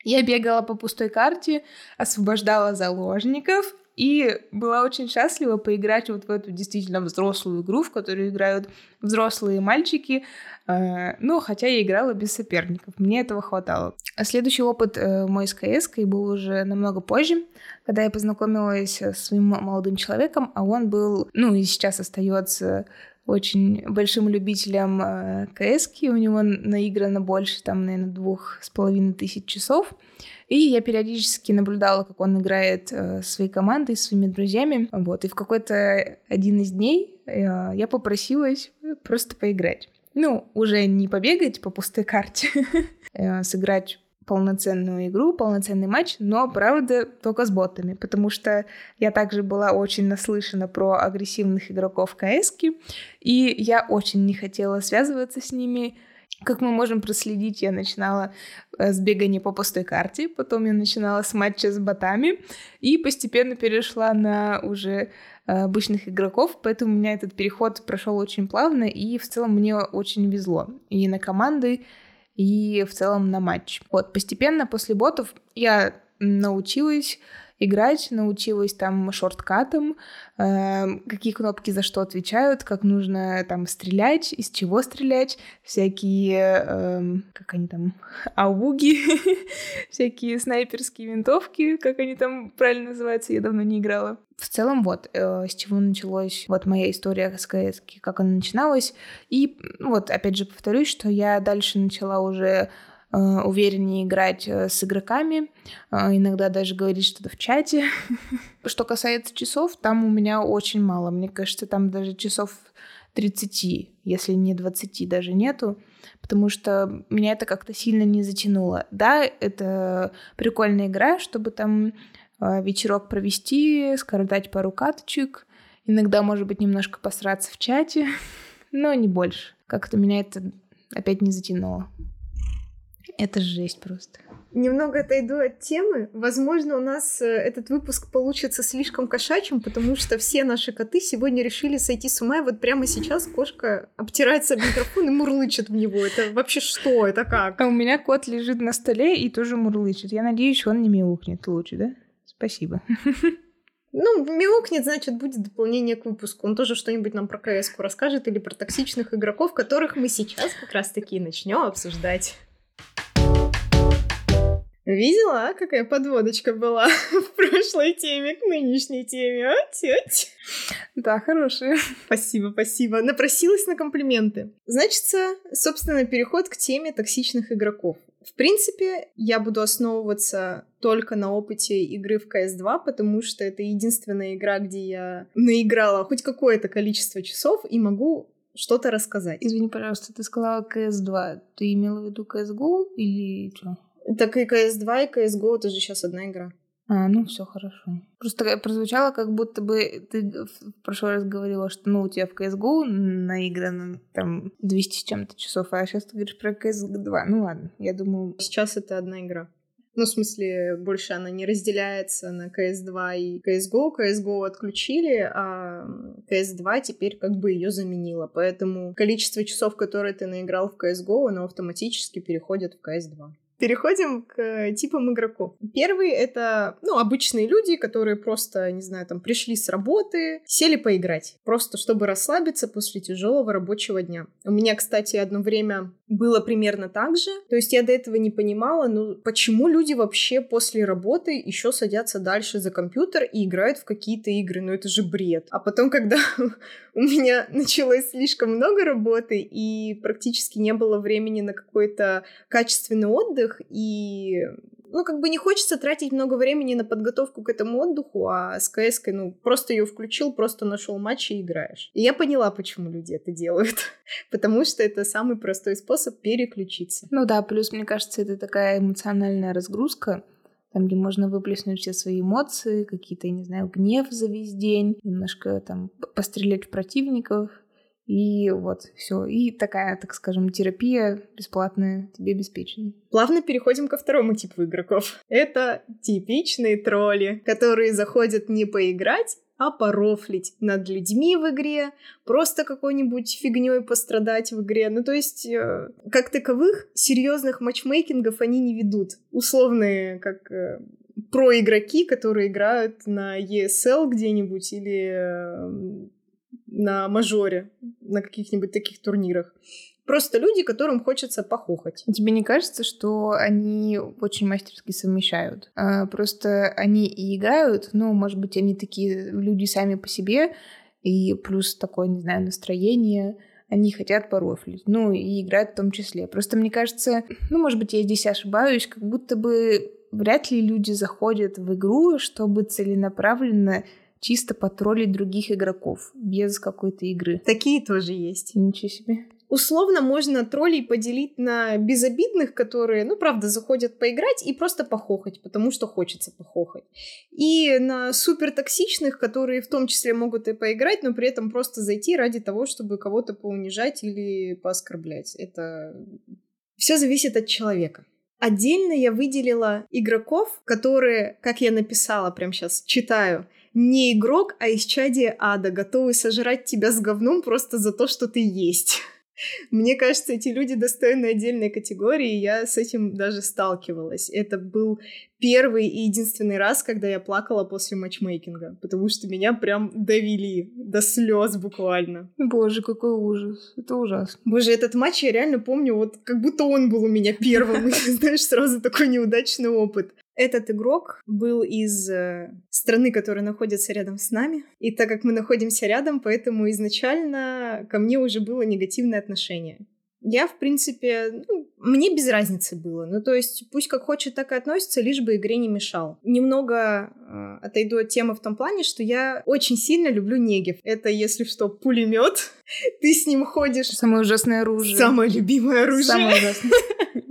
Я бегала по пустой карте, освобождала заложников, и была очень счастлива поиграть вот в эту действительно взрослую игру, в которую играют взрослые мальчики. Э, ну, хотя я играла без соперников, мне этого хватало. А следующий опыт э, мой с КС был уже намного позже, когда я познакомилась с своим молодым человеком, а он был, ну и сейчас остается очень большим любителем э, КС, у него наиграно больше, там, наверное, двух с половиной тысяч часов. И я периодически наблюдала, как он играет э, своей командой, своими друзьями. Вот. И в какой-то один из дней э, я попросилась просто поиграть. Ну, уже не побегать по пустой карте, [laughs] э, сыграть полноценную игру, полноценный матч, но, правда, только с ботами, потому что я также была очень наслышана про агрессивных игроков КС, и я очень не хотела связываться с ними. Как мы можем проследить, я начинала э, с бегания по пустой карте, потом я начинала с матча с ботами, и постепенно перешла на уже э, обычных игроков, поэтому у меня этот переход прошел очень плавно, и в целом мне очень везло. И на команды, и в целом на матч. Вот, постепенно после ботов я научилась играть, научилась там шорткатам, э, какие кнопки за что отвечают, как нужно там стрелять, из чего стрелять, всякие, э, как они там, [laughs] ауги, [laughs] всякие снайперские винтовки, как они там правильно называются, я давно не играла. В целом, вот, э, с чего началась вот моя история с КС, как она начиналась. И вот, опять же, повторюсь, что я дальше начала уже увереннее играть э, с игроками, э, иногда даже говорить что-то в чате. [laughs] Что касается часов, там у меня очень мало. Мне кажется, там даже часов 30, если не 20 даже нету, потому что меня это как-то сильно не затянуло. Да, это прикольная игра, чтобы там вечерок провести, скоротать пару каточек, иногда, может быть, немножко посраться в чате, [laughs] но не больше. Как-то меня это опять не затянуло. Это жесть просто. Немного отойду от темы. Возможно, у нас э, этот выпуск получится слишком кошачьим, потому что все наши коты сегодня решили сойти с ума. И вот прямо сейчас кошка обтирается об микрофон и мурлычет в него. Это вообще что? Это как? А у меня кот лежит на столе и тоже мурлычет. Я надеюсь, он не мяукнет лучше, да? Спасибо. Ну, мяукнет, значит, будет дополнение к выпуску. Он тоже что-нибудь нам про кс расскажет или про токсичных игроков, которых мы сейчас как раз-таки начнем обсуждать. Видела, а, какая подводочка была [laughs] в прошлой теме к нынешней теме, а, тетя? Да, хорошая. Спасибо, спасибо. Напросилась на комплименты. Значит, собственно, переход к теме токсичных игроков. В принципе, я буду основываться только на опыте игры в CS2, потому что это единственная игра, где я наиграла хоть какое-то количество часов и могу что-то рассказать. Извини, пожалуйста, ты сказала CS2. Ты имела в виду CSGO или что? Так и CS2, и CSGO это же сейчас одна игра. А, ну все хорошо. Просто прозвучало, как будто бы ты в прошлый раз говорила, что ну у тебя в CSGO наиграно там 200 с чем-то часов, а сейчас ты говоришь про CS2. Ну ладно, я думаю... Сейчас это одна игра. Ну, в смысле, больше она не разделяется на CS2 и CSGO. CSGO отключили, а CS2 теперь как бы ее заменила. Поэтому количество часов, которые ты наиграл в CSGO, оно автоматически переходит в CS2. Переходим к э, типам игроков. Первый — это, ну, обычные люди, которые просто, не знаю, там, пришли с работы, сели поиграть, просто чтобы расслабиться после тяжелого рабочего дня. У меня, кстати, одно время было примерно так же. То есть я до этого не понимала, ну, почему люди вообще после работы еще садятся дальше за компьютер и играют в какие-то игры? Ну, это же бред. А потом, когда [laughs] у меня началось слишком много работы и практически не было времени на какой-то качественный отдых, и ну, как бы не хочется тратить много времени на подготовку к этому отдыху, а с кс ну, просто ее включил, просто нашел матч и играешь. И я поняла, почему люди это делают. [laughs] Потому что это самый простой способ переключиться. Ну да, плюс, мне кажется, это такая эмоциональная разгрузка, там, где можно выплеснуть все свои эмоции, какие-то, не знаю, гнев за весь день, немножко там пострелять в противников, и вот, все. И такая, так скажем, терапия бесплатная тебе обеспечена. Плавно переходим ко второму типу игроков. Это типичные тролли, которые заходят не поиграть, а порофлить над людьми в игре, просто какой-нибудь фигней пострадать в игре. Ну, то есть, э, как таковых, серьезных матчмейкингов они не ведут. Условные, как э, про игроки, которые играют на ESL где-нибудь или э, на мажоре, на каких-нибудь таких турнирах. Просто люди, которым хочется похохать. Тебе не кажется, что они очень мастерски совмещают? А, просто они и играют, ну, может быть, они такие люди сами по себе, и плюс такое, не знаю, настроение, они хотят порофлить, ну, и играют в том числе. Просто мне кажется, ну, может быть, я здесь ошибаюсь, как будто бы вряд ли люди заходят в игру, чтобы целенаправленно чисто потроллить других игроков без какой-то игры. Такие тоже есть. Ничего себе. Условно можно троллей поделить на безобидных, которые, ну, правда, заходят поиграть и просто похохать, потому что хочется похохать. И на супер токсичных, которые в том числе могут и поиграть, но при этом просто зайти ради того, чтобы кого-то поунижать или пооскорблять. Это все зависит от человека. Отдельно я выделила игроков, которые, как я написала прямо сейчас, читаю, не игрок, а из чадия ада, готовый сожрать тебя с говном просто за то, что ты есть. [laughs] Мне кажется, эти люди достойны отдельной категории, и я с этим даже сталкивалась. Это был первый и единственный раз, когда я плакала после матчмейкинга, потому что меня прям довели до слез буквально. Боже, какой ужас. Это ужасно. Боже, этот матч я реально помню, вот как будто он был у меня [laughs] первым. [laughs] Знаешь, сразу такой неудачный опыт. Этот игрок был из э, страны, которая находится рядом с нами. И так как мы находимся рядом, поэтому изначально ко мне уже было негативное отношение. Я, в принципе, ну, мне без разницы было. Ну, то есть, пусть как хочет, так и относится, лишь бы игре не мешал. Немного э, отойду от темы в том плане, что я очень сильно люблю Негев. Это, если что, пулемет. [laughs] Ты с ним ходишь. Самое ужасное оружие. Самое любимое оружие. Самое ужасное. [laughs]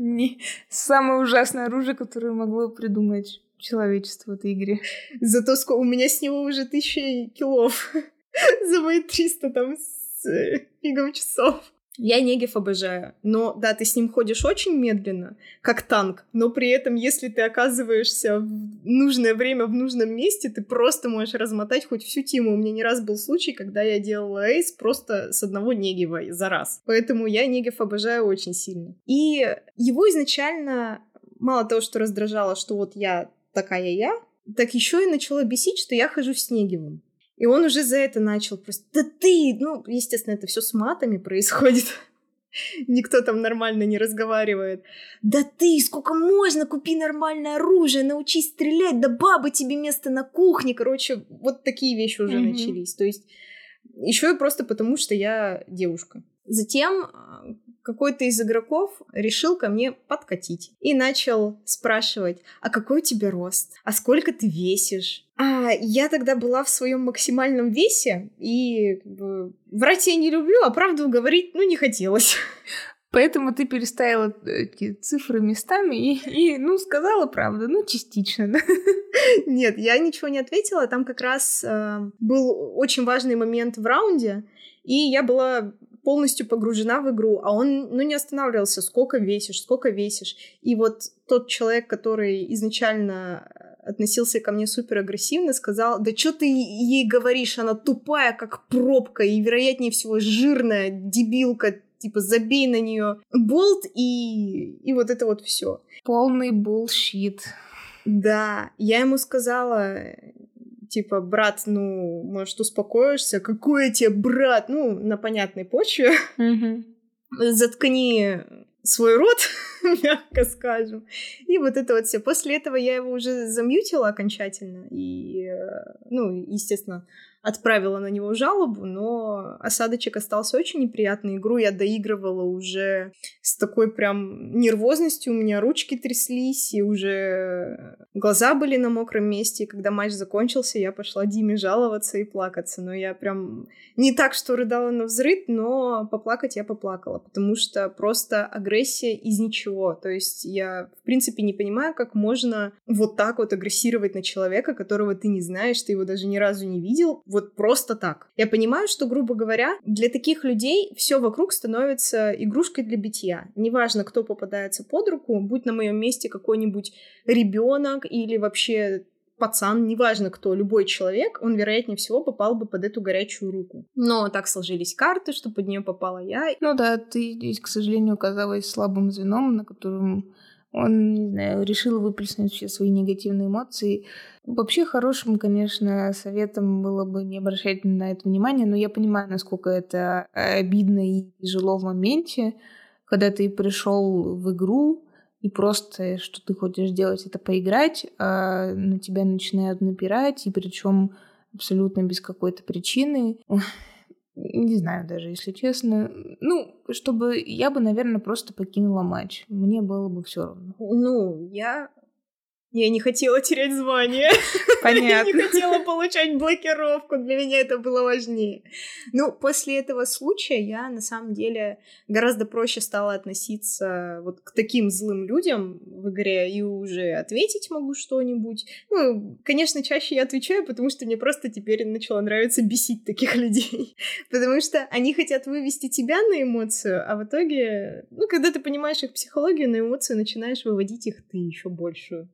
Самое ужасное оружие, которое могло придумать человечество в этой игре. Зато сколько у меня с него уже тысячи килов. [laughs] За мои 300 там с э, фигом часов. Я Негев обожаю, но да, ты с ним ходишь очень медленно, как танк, но при этом, если ты оказываешься в нужное время в нужном месте, ты просто можешь размотать хоть всю тиму. У меня не раз был случай, когда я делала эйс просто с одного Негева за раз. Поэтому я Негев обожаю очень сильно. И его изначально мало того, что раздражало, что вот я такая я, так еще и начала бесить, что я хожу с Негевым. И он уже за это начал просто, да ты, ну, естественно, это все с матами происходит. [laughs] Никто там нормально не разговаривает. Да ты, сколько можно, купи нормальное оружие, научись стрелять, да баба тебе место на кухне. Короче, вот такие вещи уже mm-hmm. начались. То есть еще и просто потому, что я девушка. Затем какой-то из игроков решил ко мне подкатить и начал спрашивать, а какой у тебя рост, а сколько ты весишь. А я тогда была в своем максимальном весе, и как бы, врать я не люблю, а правду говорить, ну, не хотелось. Поэтому ты переставила эти цифры местами и, и ну, сказала правду, ну, частично, да? Нет, я ничего не ответила. Там как раз э, был очень важный момент в раунде, и я была полностью погружена в игру, а он, ну, не останавливался, сколько весишь, сколько весишь. И вот тот человек, который изначально относился ко мне супер агрессивно, сказал, да что ты ей говоришь, она тупая, как пробка, и, вероятнее всего, жирная, дебилка, типа, забей на нее болт, и, и вот это вот все. Полный bullshit. Да, я ему сказала, типа, брат, ну, может, успокоишься? Какой я тебе брат? Ну, на понятной почве. Mm-hmm. Заткни свой рот, [laughs] мягко скажем. И вот это вот все. После этого я его уже замьютила окончательно. И, э, ну, естественно, отправила на него жалобу, но осадочек остался очень неприятный. Игру я доигрывала уже с такой прям нервозностью, у меня ручки тряслись, и уже глаза были на мокром месте. И когда матч закончился, я пошла Диме жаловаться и плакаться. Но я прям не так, что рыдала на взрыв, но поплакать я поплакала, потому что просто агрессия из ничего. То есть я, в принципе, не понимаю, как можно вот так вот агрессировать на человека, которого ты не знаешь, ты его даже ни разу не видел, вот просто так. Я понимаю, что, грубо говоря, для таких людей все вокруг становится игрушкой для битья. Неважно, кто попадается под руку, будь на моем месте какой-нибудь ребенок или вообще пацан, неважно кто, любой человек, он, вероятнее всего, попал бы под эту горячую руку. Но так сложились карты, что под нее попала я. Ну да, ты к сожалению, оказалась слабым звеном, на котором он, не знаю, решил выплеснуть все свои негативные эмоции. Вообще хорошим, конечно, советом было бы не обращать на это внимания, но я понимаю, насколько это обидно и тяжело в моменте, когда ты пришел в игру, и просто что ты хочешь делать, это поиграть, а на тебя начинают напирать, и причем абсолютно без какой-то причины. Не знаю даже, если честно. Ну, чтобы я бы, наверное, просто покинула матч. Мне было бы все равно. Ну, я я не хотела терять звание. [laughs] Понятно. Я не хотела получать блокировку. Для меня это было важнее. Ну, после этого случая я, на самом деле, гораздо проще стала относиться вот к таким злым людям в игре и уже ответить могу что-нибудь. Ну, конечно, чаще я отвечаю, потому что мне просто теперь начало нравиться бесить таких [laughs] людей. потому что они хотят вывести тебя на эмоцию, а в итоге, ну, когда ты понимаешь их психологию, на эмоцию начинаешь выводить их ты еще большую.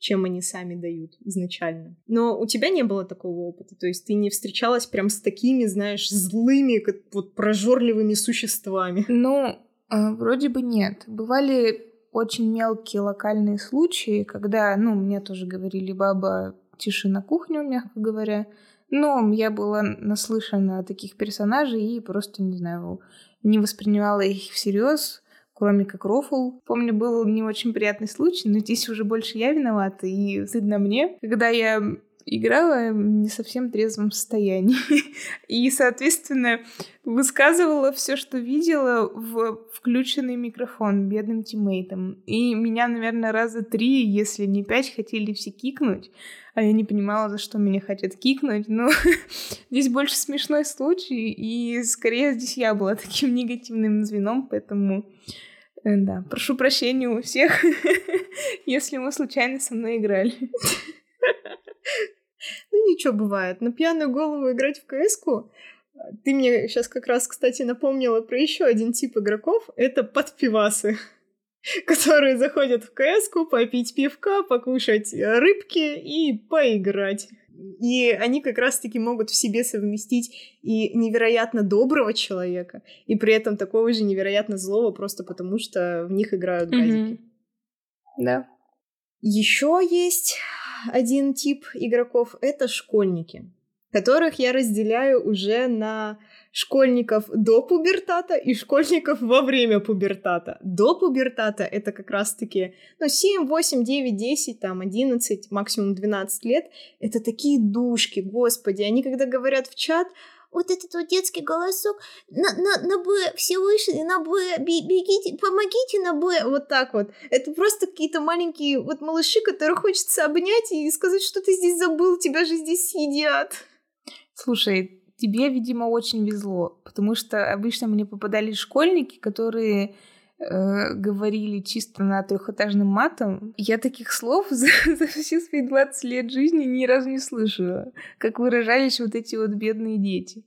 Чем они сами дают изначально. Но у тебя не было такого опыта, то есть ты не встречалась прям с такими, знаешь, злыми, как вот прожорливыми существами. Ну, э, вроде бы нет. Бывали очень мелкие локальные случаи, когда, ну, мне тоже говорили, баба, тиши на кухню, мягко говоря. Но я была наслышана о таких персонажей и просто, не знаю, не воспринимала их всерьез, кроме как рофл. Помню, был не очень приятный случай, но здесь уже больше я виновата, и стыдно мне. Когда я играла в не совсем трезвом состоянии. [laughs] И, соответственно, высказывала все, что видела в включенный микрофон бедным тиммейтам. И меня, наверное, раза три, если не пять, хотели все кикнуть. А я не понимала, за что меня хотят кикнуть. Но [laughs] здесь больше смешной случай, и скорее здесь я была [laughs] таким негативным звеном, поэтому... Э, да, прошу прощения у всех, [laughs] если мы случайно со мной играли. Ну ничего, бывает. На пьяную голову играть в кс ты мне сейчас как раз, кстати, напомнила про еще один тип игроков. Это подпивасы, [laughs] которые заходят в кс попить пивка, покушать рыбки и поиграть. И они как раз-таки могут в себе совместить и невероятно доброго человека, и при этом такого же невероятно злого, просто потому что в них играют газики. Mm-hmm. Да. Еще есть один тип игроков — это школьники, которых я разделяю уже на школьников до пубертата и школьников во время пубертата. До пубертата это как раз-таки ну, 7, 8, 9, 10, там, 11, максимум 12 лет. Это такие душки, господи. Они когда говорят в чат, вот этот вот детский голосок, на, на, на Б, все вышли, на Б, бегите, помогите на Б, вот так вот. Это просто какие-то маленькие вот малыши, которых хочется обнять и сказать, что ты здесь забыл, тебя же здесь съедят. Слушай, тебе, видимо, очень везло, потому что обычно мне попадались школьники, которые э, говорили чисто на трехэтажным матом. Я таких слов [laughs] за, за все свои 20 лет жизни ни разу не слышала, как выражались вот эти вот бедные дети.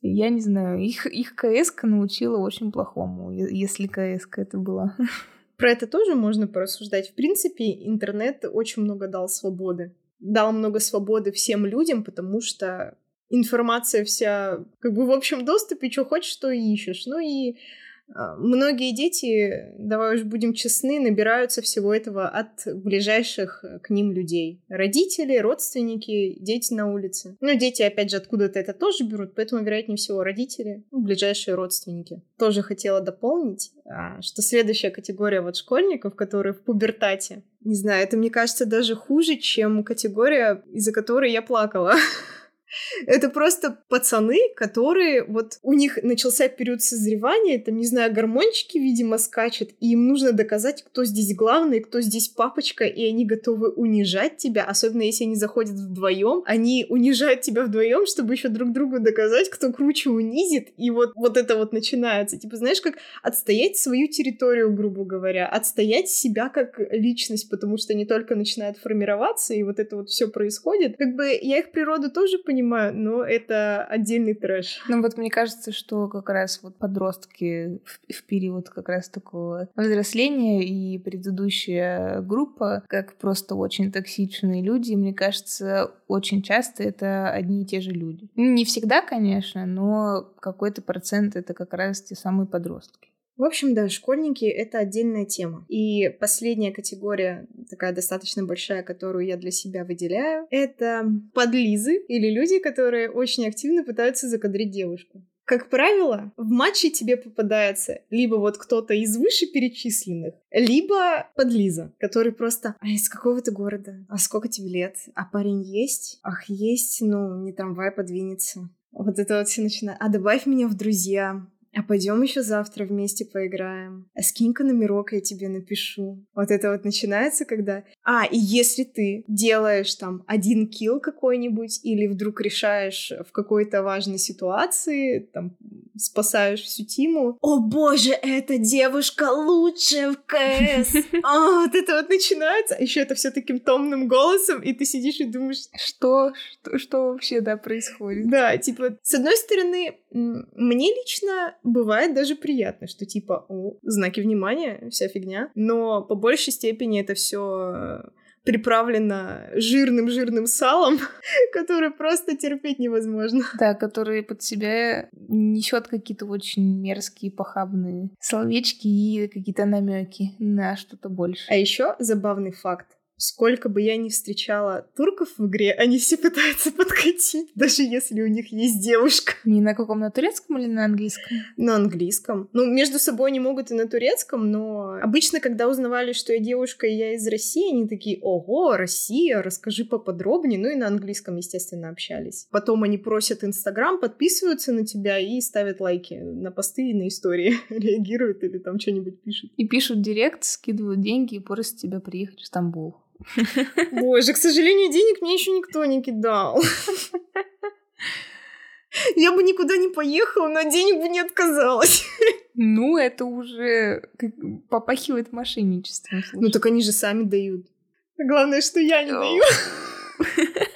Я не знаю, их, их кс научила очень плохому, если кс это была. [laughs] Про это тоже можно порассуждать. В принципе, интернет очень много дал свободы. Дал много свободы всем людям, потому что информация вся как бы в общем доступе, что хочешь, что ищешь. Ну и а, многие дети, давай уж будем честны, набираются всего этого от ближайших к ним людей. Родители, родственники, дети на улице. Ну, дети, опять же, откуда-то это тоже берут, поэтому, вероятнее всего, родители, ну, ближайшие родственники. Тоже хотела дополнить, а, что следующая категория вот школьников, которые в пубертате, не знаю, это, мне кажется, даже хуже, чем категория, из-за которой я плакала. [laughs] [laughs] Это просто пацаны, которые вот у них начался период созревания, там, не знаю, гормончики, видимо, скачут, и им нужно доказать, кто здесь главный, кто здесь папочка, и они готовы унижать тебя, особенно если они заходят вдвоем, они унижают тебя вдвоем, чтобы еще друг другу доказать, кто круче унизит, и вот, вот это вот начинается. Типа, знаешь, как отстоять свою территорию, грубо говоря, отстоять себя как личность, потому что они только начинают формироваться, и вот это вот все происходит. Как бы я их природу тоже понимаю, понимаю, но это отдельный трэш. Ну вот мне кажется, что как раз вот подростки в, в период как раз такого взросления и предыдущая группа, как просто очень токсичные люди, мне кажется, очень часто это одни и те же люди. Не всегда, конечно, но какой-то процент это как раз те самые подростки. В общем, да, школьники — это отдельная тема. И последняя категория, такая достаточно большая, которую я для себя выделяю, это подлизы или люди, которые очень активно пытаются закадрить девушку. Как правило, в матче тебе попадается либо вот кто-то из вышеперечисленных, либо подлиза, который просто «А из какого ты города? А сколько тебе лет? А парень есть? Ах, есть, ну, не трамвай подвинется». Вот это вот все начинает. А добавь меня в друзья а пойдем еще завтра вместе поиграем. А скинь-ка номерок, я тебе напишу. Вот это вот начинается, когда... А, и если ты делаешь там один килл какой-нибудь или вдруг решаешь в какой-то важной ситуации, там, спасаешь всю тиму. О боже, эта девушка лучшая в КС! [laughs] А, вот это вот начинается. Еще это все таким томным голосом, и ты сидишь и думаешь... Что? Что, что вообще, да, происходит? Да, типа, с одной стороны, мне лично бывает даже приятно, что типа, о, знаки внимания, вся фигня, но по большей степени это все приправлена жирным-жирным салом, [laughs] который просто терпеть невозможно. Да, который под себя несет какие-то очень мерзкие, похабные словечки и какие-то намеки на что-то больше. А еще забавный факт. Сколько бы я ни встречала турков в игре, они все пытаются [laughs] подкатить, даже если у них есть девушка. Не на каком, на турецком или на английском? На английском. Ну, между собой они могут и на турецком, но обычно, когда узнавали, что я девушка и я из России, они такие, ого, Россия, расскажи поподробнее. Ну и на английском, естественно, общались. Потом они просят Инстаграм, подписываются на тебя и ставят лайки на посты и на истории. [laughs] Реагируют или там что-нибудь пишут. И пишут директ, скидывают деньги и просят тебя приехать в Стамбул. Боже, к сожалению, денег мне еще никто не кидал. Я бы никуда не поехала, но денег бы не отказалась. Ну, это уже попахивает мошенничеством. Слушай. Ну, так они же сами дают. Главное, что я не даю. [laughs]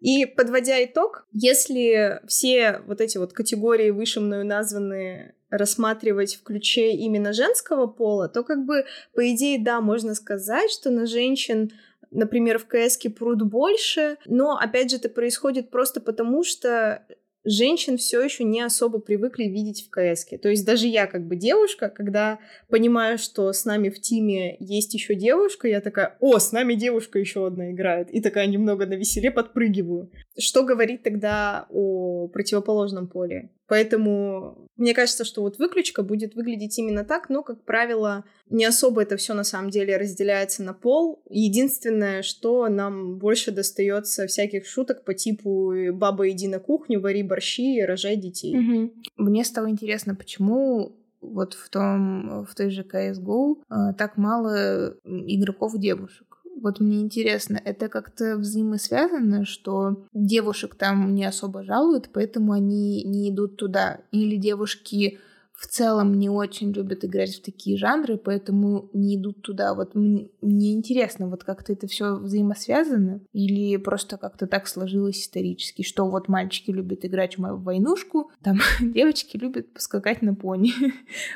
И подводя итог, если все вот эти вот категории выше мною названные рассматривать в ключе именно женского пола, то как бы, по идее, да, можно сказать, что на женщин например, в КСке пруд больше, но, опять же, это происходит просто потому, что женщин все еще не особо привыкли видеть в КСке. То есть даже я как бы девушка, когда понимаю, что с нами в тиме есть еще девушка, я такая, о, с нами девушка еще одна играет. И такая немного на веселе подпрыгиваю. Что говорить тогда о противоположном поле? Поэтому мне кажется, что вот выключка будет выглядеть именно так, но, как правило, не особо это все на самом деле разделяется на пол. Единственное, что нам больше достается всяких шуток по типу «баба, иди на кухню, вари борщи, рожай детей». Угу. Мне стало интересно, почему вот в том, в той же CSGO э, так мало игроков девушек. Вот мне интересно, это как-то взаимосвязано, что девушек там не особо жалуют, поэтому они не идут туда. Или девушки в целом не очень любят играть в такие жанры, поэтому не идут туда. Вот мне, интересно, вот как-то это все взаимосвязано или просто как-то так сложилось исторически, что вот мальчики любят играть в войнушку, там [laughs] девочки любят поскакать на пони. [laughs]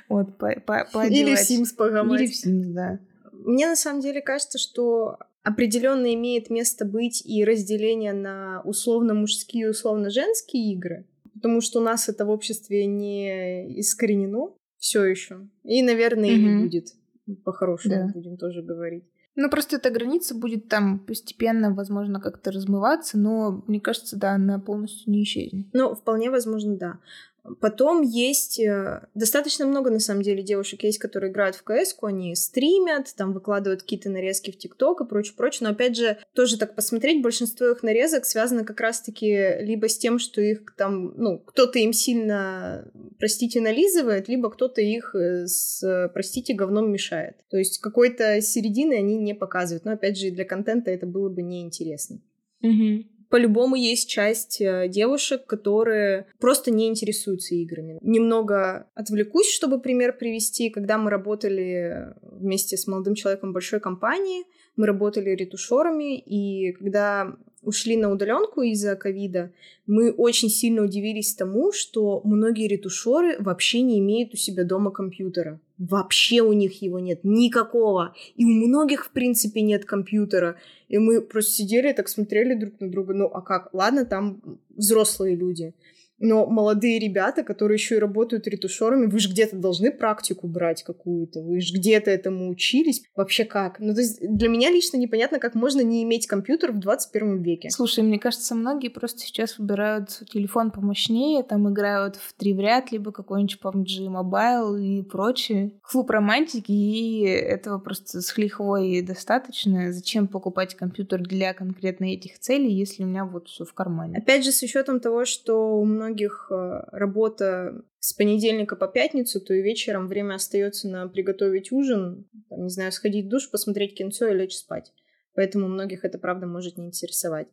Вот, по, по, Или в Sims погамать. Или в Sims, да. Мне на самом деле кажется, что определенно имеет место быть и разделение на условно-мужские и условно-женские игры, потому что у нас это в обществе не искоренено все еще. И, наверное, mm-hmm. и не будет. По-хорошему да. будем тоже говорить. Ну, просто эта граница будет там постепенно, возможно, как-то размываться, но, мне кажется, да, она полностью не исчезнет. Ну, вполне возможно, да. Потом есть э, достаточно много, на самом деле, девушек есть, которые играют в КС, они стримят, там выкладывают какие-то нарезки в ТикТок и прочее, прочее. Но, опять же, тоже так посмотреть, большинство их нарезок связано как раз-таки либо с тем, что их там, ну, кто-то им сильно, простите, нализывает, либо кто-то их э, с, простите, говном мешает. То есть какой-то середины они не показывают. Но, опять же, для контента это было бы неинтересно. Mm-hmm по-любому есть часть э, девушек, которые просто не интересуются играми. Немного отвлекусь, чтобы пример привести. Когда мы работали вместе с молодым человеком большой компании, мы работали ретушерами, и когда ушли на удаленку из-за ковида, мы очень сильно удивились тому, что многие ретушеры вообще не имеют у себя дома компьютера. Вообще у них его нет, никакого. И у многих, в принципе, нет компьютера. И мы просто сидели так смотрели друг на друга. Ну, а как? Ладно, там взрослые люди. Но молодые ребята, которые еще и работают ретушерами, вы же где-то должны практику брать какую-то, вы же где-то этому учились. Вообще как? Ну, то есть для меня лично непонятно, как можно не иметь компьютер в 21 веке. Слушай, мне кажется, многие просто сейчас выбирают телефон помощнее, там играют в три в ряд, либо какой-нибудь PUBG Mobile и прочее. Клуб романтики, и этого просто с лихвой достаточно. Зачем покупать компьютер для конкретно этих целей, если у меня вот все в кармане? Опять же, с учетом того, что у многих э, работа с понедельника по пятницу, то и вечером время остается на приготовить ужин, там, не знаю, сходить в душ, посмотреть кинцо и лечь спать. Поэтому многих это, правда, может не интересовать.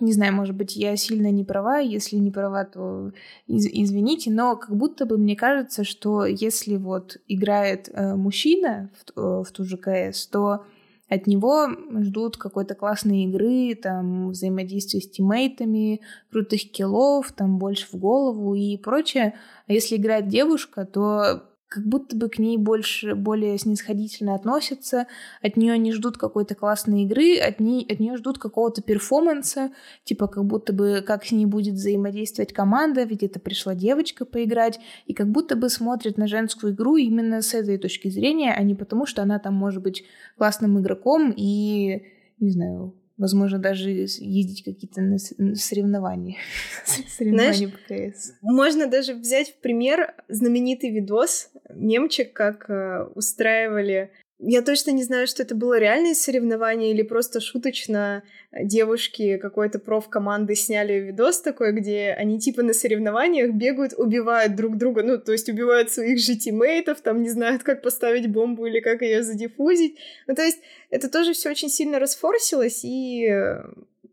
Не знаю, может быть, я сильно не права. Если не права, то из- извините. Но как будто бы мне кажется, что если вот играет э, мужчина в, э, в ту же КС, то от него ждут какой-то классной игры, там, взаимодействия с тиммейтами, крутых киллов, там, больше в голову и прочее. А если играет девушка, то как будто бы к ней больше, более снисходительно относятся, от нее не ждут какой-то классной игры, от, ней, от нее ждут какого-то перформанса, типа как будто бы как с ней будет взаимодействовать команда, ведь это пришла девочка поиграть, и как будто бы смотрят на женскую игру именно с этой точки зрения, а не потому, что она там может быть классным игроком и, не знаю, Возможно, даже ездить какие-то на соревнования. [laughs] соревнования по КС. Можно даже взять в пример знаменитый видос немчик, как э, устраивали я точно не знаю, что это было реальное соревнование или просто шуточно девушки какой-то проф-команды сняли видос такой, где они типа на соревнованиях бегают, убивают друг друга, ну, то есть убивают своих же тиммейтов, там не знают, как поставить бомбу или как ее задиффузить. Ну, то есть это тоже все очень сильно расфорсилось, и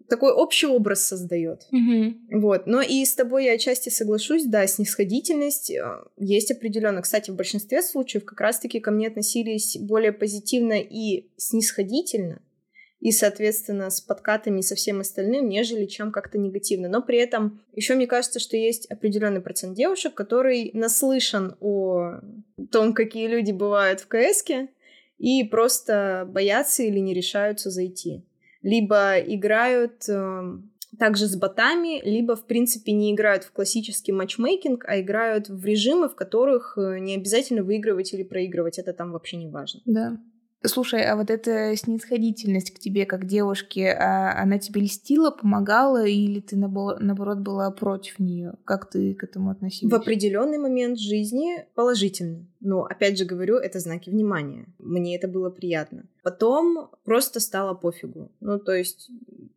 такой общий образ создает. Mm-hmm. Вот. Но и с тобой я отчасти соглашусь, да, снисходительность э, есть определенно. Кстати, в большинстве случаев как раз-таки ко мне относились более позитивно и снисходительно, и, соответственно, с подкатами и со всем остальным, нежели чем как-то негативно. Но при этом еще мне кажется, что есть определенный процент девушек, который наслышан о том, какие люди бывают в КСке, и просто боятся или не решаются зайти либо играют э, также с ботами, либо, в принципе, не играют в классический матчмейкинг, а играют в режимы, в которых э, не обязательно выигрывать или проигрывать. Это там вообще не важно. Да. Слушай, а вот эта снисходительность к тебе как девушке, а она тебе льстила, помогала, или ты наоборот была против нее? Как ты к этому относилась? В определенный момент жизни положительно. Но, опять же говорю, это знаки внимания. Мне это было приятно. Потом просто стало пофигу. Ну, то есть,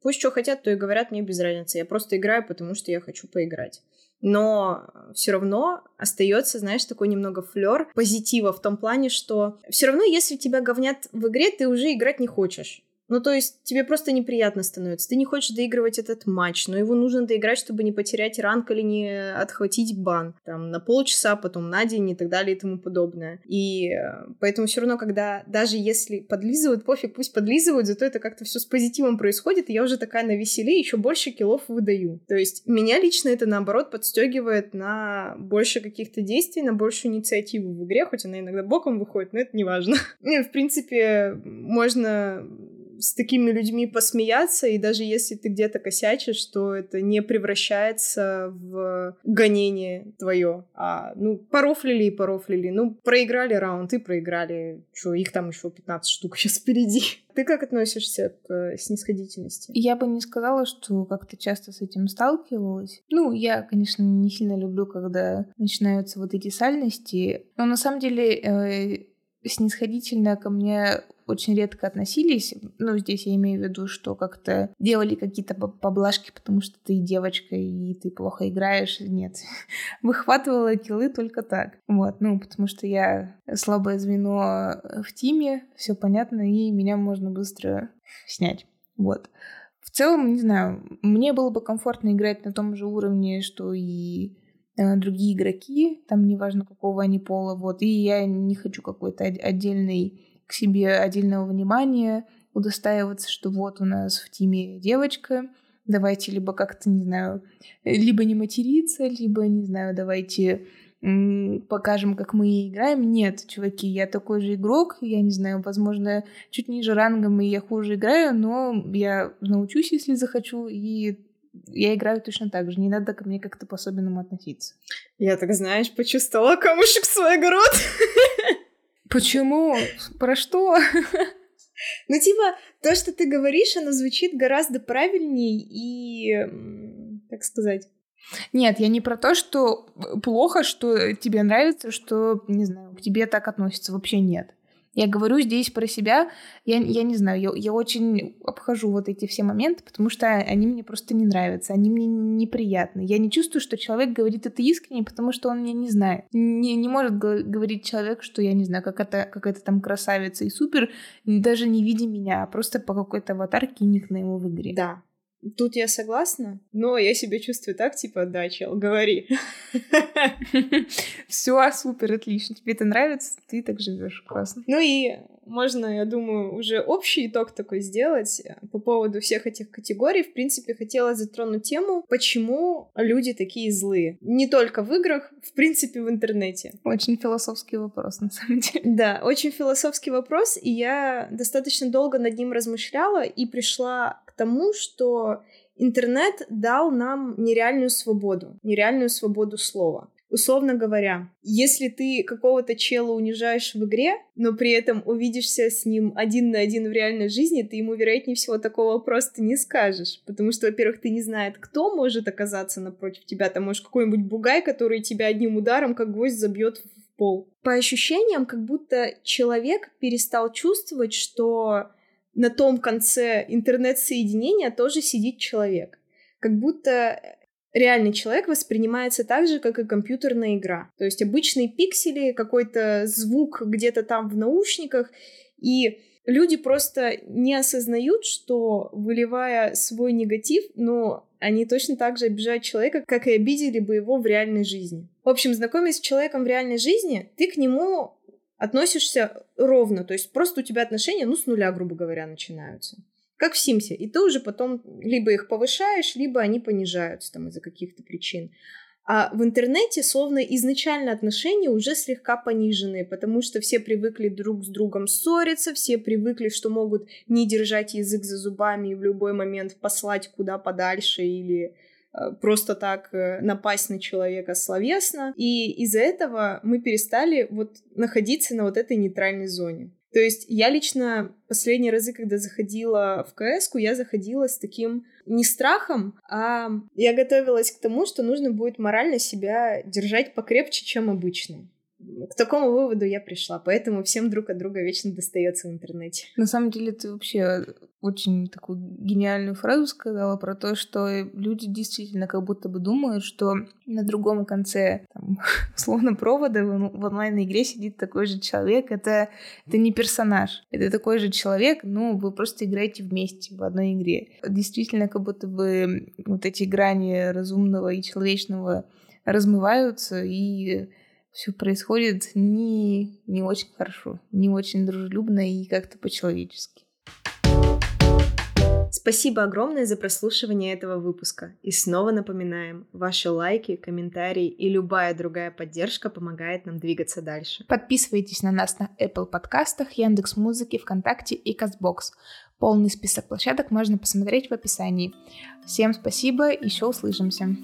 пусть что хотят, то и говорят, мне без разницы. Я просто играю, потому что я хочу поиграть но все равно остается, знаешь, такой немного флер позитива в том плане, что все равно, если тебя говнят в игре, ты уже играть не хочешь. Ну, то есть тебе просто неприятно становится. Ты не хочешь доигрывать этот матч, но его нужно доиграть, чтобы не потерять ранг или не отхватить бан. Там на полчаса, потом на день и так далее и тому подобное. И э, поэтому все равно, когда даже если подлизывают, пофиг, пусть подлизывают, зато это как-то все с позитивом происходит, и я уже такая на веселе, еще больше киллов выдаю. То есть меня лично это наоборот подстегивает на больше каких-то действий, на большую инициативу в игре, хоть она иногда боком выходит, но это не важно. [laughs] В принципе, можно с такими людьми посмеяться, и даже если ты где-то косячишь, то это не превращается в гонение твое. А, ну, порофлили и порофлили. Ну, проиграли раунд и проиграли. Что, их там еще 15 штук [laughs] сейчас впереди. Ты как относишься к э, снисходительности? Я бы не сказала, что как-то часто с этим сталкивалась. Ну, я, конечно, не сильно люблю, когда начинаются вот эти сальности. Но на самом деле э, снисходительно ко мне очень редко относились. Ну, здесь я имею в виду, что как-то делали какие-то поблажки, потому что ты девочка и ты плохо играешь. Нет. [laughs] Выхватывала килы только так. Вот, ну, потому что я слабое звено в тиме, все понятно, и меня можно быстро снять. Вот. В целом, не знаю, мне было бы комфортно играть на том же уровне, что и э, другие игроки, там неважно какого они пола, вот, и я не хочу какой-то отдельный к себе отдельного внимания, удостаиваться, что вот у нас в тиме девочка, давайте либо как-то, не знаю, либо не материться, либо, не знаю, давайте покажем, как мы играем. Нет, чуваки, я такой же игрок, я не знаю, возможно, чуть ниже рангом и я хуже играю, но я научусь, если захочу, и я играю точно так же. Не надо ко мне как-то по-особенному относиться. Я так, знаешь, почувствовала камушек в свой огород. [laughs] Почему? Про что? [laughs] Ну, типа, то, что ты говоришь, оно звучит гораздо правильней и, так сказать... Нет, я не про то, что плохо, что тебе нравится, что, не знаю, к тебе так относятся. Вообще нет. Я говорю здесь про себя, я, я не знаю, я, я очень обхожу вот эти все моменты, потому что они мне просто не нравятся, они мне неприятны. Я не чувствую, что человек говорит это искренне, потому что он меня не знает. Не, не может говорить человек, что я не знаю, как это, какая-то там красавица и супер, даже не видя меня, а просто по какой-то аватарке и никнейму в игре. Да, Тут я согласна, но я себя чувствую так, типа, да, чел, говори. [laughs] Все, супер, отлично. Тебе это нравится, ты так живешь, классно. Ну и можно, я думаю, уже общий итог такой сделать э, по поводу всех этих категорий. В принципе, хотела затронуть тему, почему люди такие злые. Не только в играх, в принципе, в интернете. Очень философский вопрос, на самом деле. [laughs] Да, очень философский вопрос, и я достаточно долго над ним размышляла и пришла к тому, что интернет дал нам нереальную свободу, нереальную свободу слова. Условно говоря, если ты какого-то чела унижаешь в игре, но при этом увидишься с ним один на один в реальной жизни, ты ему, вероятнее всего, такого просто не скажешь. Потому что, во-первых, ты не знаешь, кто может оказаться напротив тебя. Там, может, какой-нибудь бугай, который тебя одним ударом, как гвоздь, забьет в пол. По ощущениям, как будто человек перестал чувствовать, что на том конце интернет-соединения тоже сидит человек. Как будто реальный человек воспринимается так же, как и компьютерная игра. То есть обычные пиксели, какой-то звук где-то там в наушниках, и люди просто не осознают, что выливая свой негатив, но они точно так же обижают человека, как и обидели бы его в реальной жизни. В общем, знакомясь с человеком в реальной жизни, ты к нему относишься ровно, то есть просто у тебя отношения, ну, с нуля, грубо говоря, начинаются как в Симсе. И ты уже потом либо их повышаешь, либо они понижаются там из-за каких-то причин. А в интернете словно изначально отношения уже слегка пониженные, потому что все привыкли друг с другом ссориться, все привыкли, что могут не держать язык за зубами и в любой момент послать куда подальше или просто так э, напасть на человека словесно. И из-за этого мы перестали вот находиться на вот этой нейтральной зоне. То есть я лично последние разы, когда заходила в кс я заходила с таким не страхом, а я готовилась к тому, что нужно будет морально себя держать покрепче, чем обычно. К такому выводу я пришла, поэтому всем друг от друга вечно достается в интернете. На самом деле ты вообще очень такую гениальную фразу сказала про то, что люди действительно как будто бы думают, что на другом конце, там, [laughs] словно провода в онлайн-игре сидит такой же человек. Это, это не персонаж, это такой же человек, ну, вы просто играете вместе в одной игре. Действительно, как будто бы вот эти грани разумного и человечного размываются, и все происходит не, не очень хорошо, не очень дружелюбно и как-то по-человечески. Спасибо огромное за прослушивание этого выпуска. И снова напоминаем, ваши лайки, комментарии и любая другая поддержка помогает нам двигаться дальше. Подписывайтесь на нас на Apple подкастах, Яндекс Музыки, ВКонтакте и Казбокс. Полный список площадок можно посмотреть в описании. Всем спасибо, еще услышимся.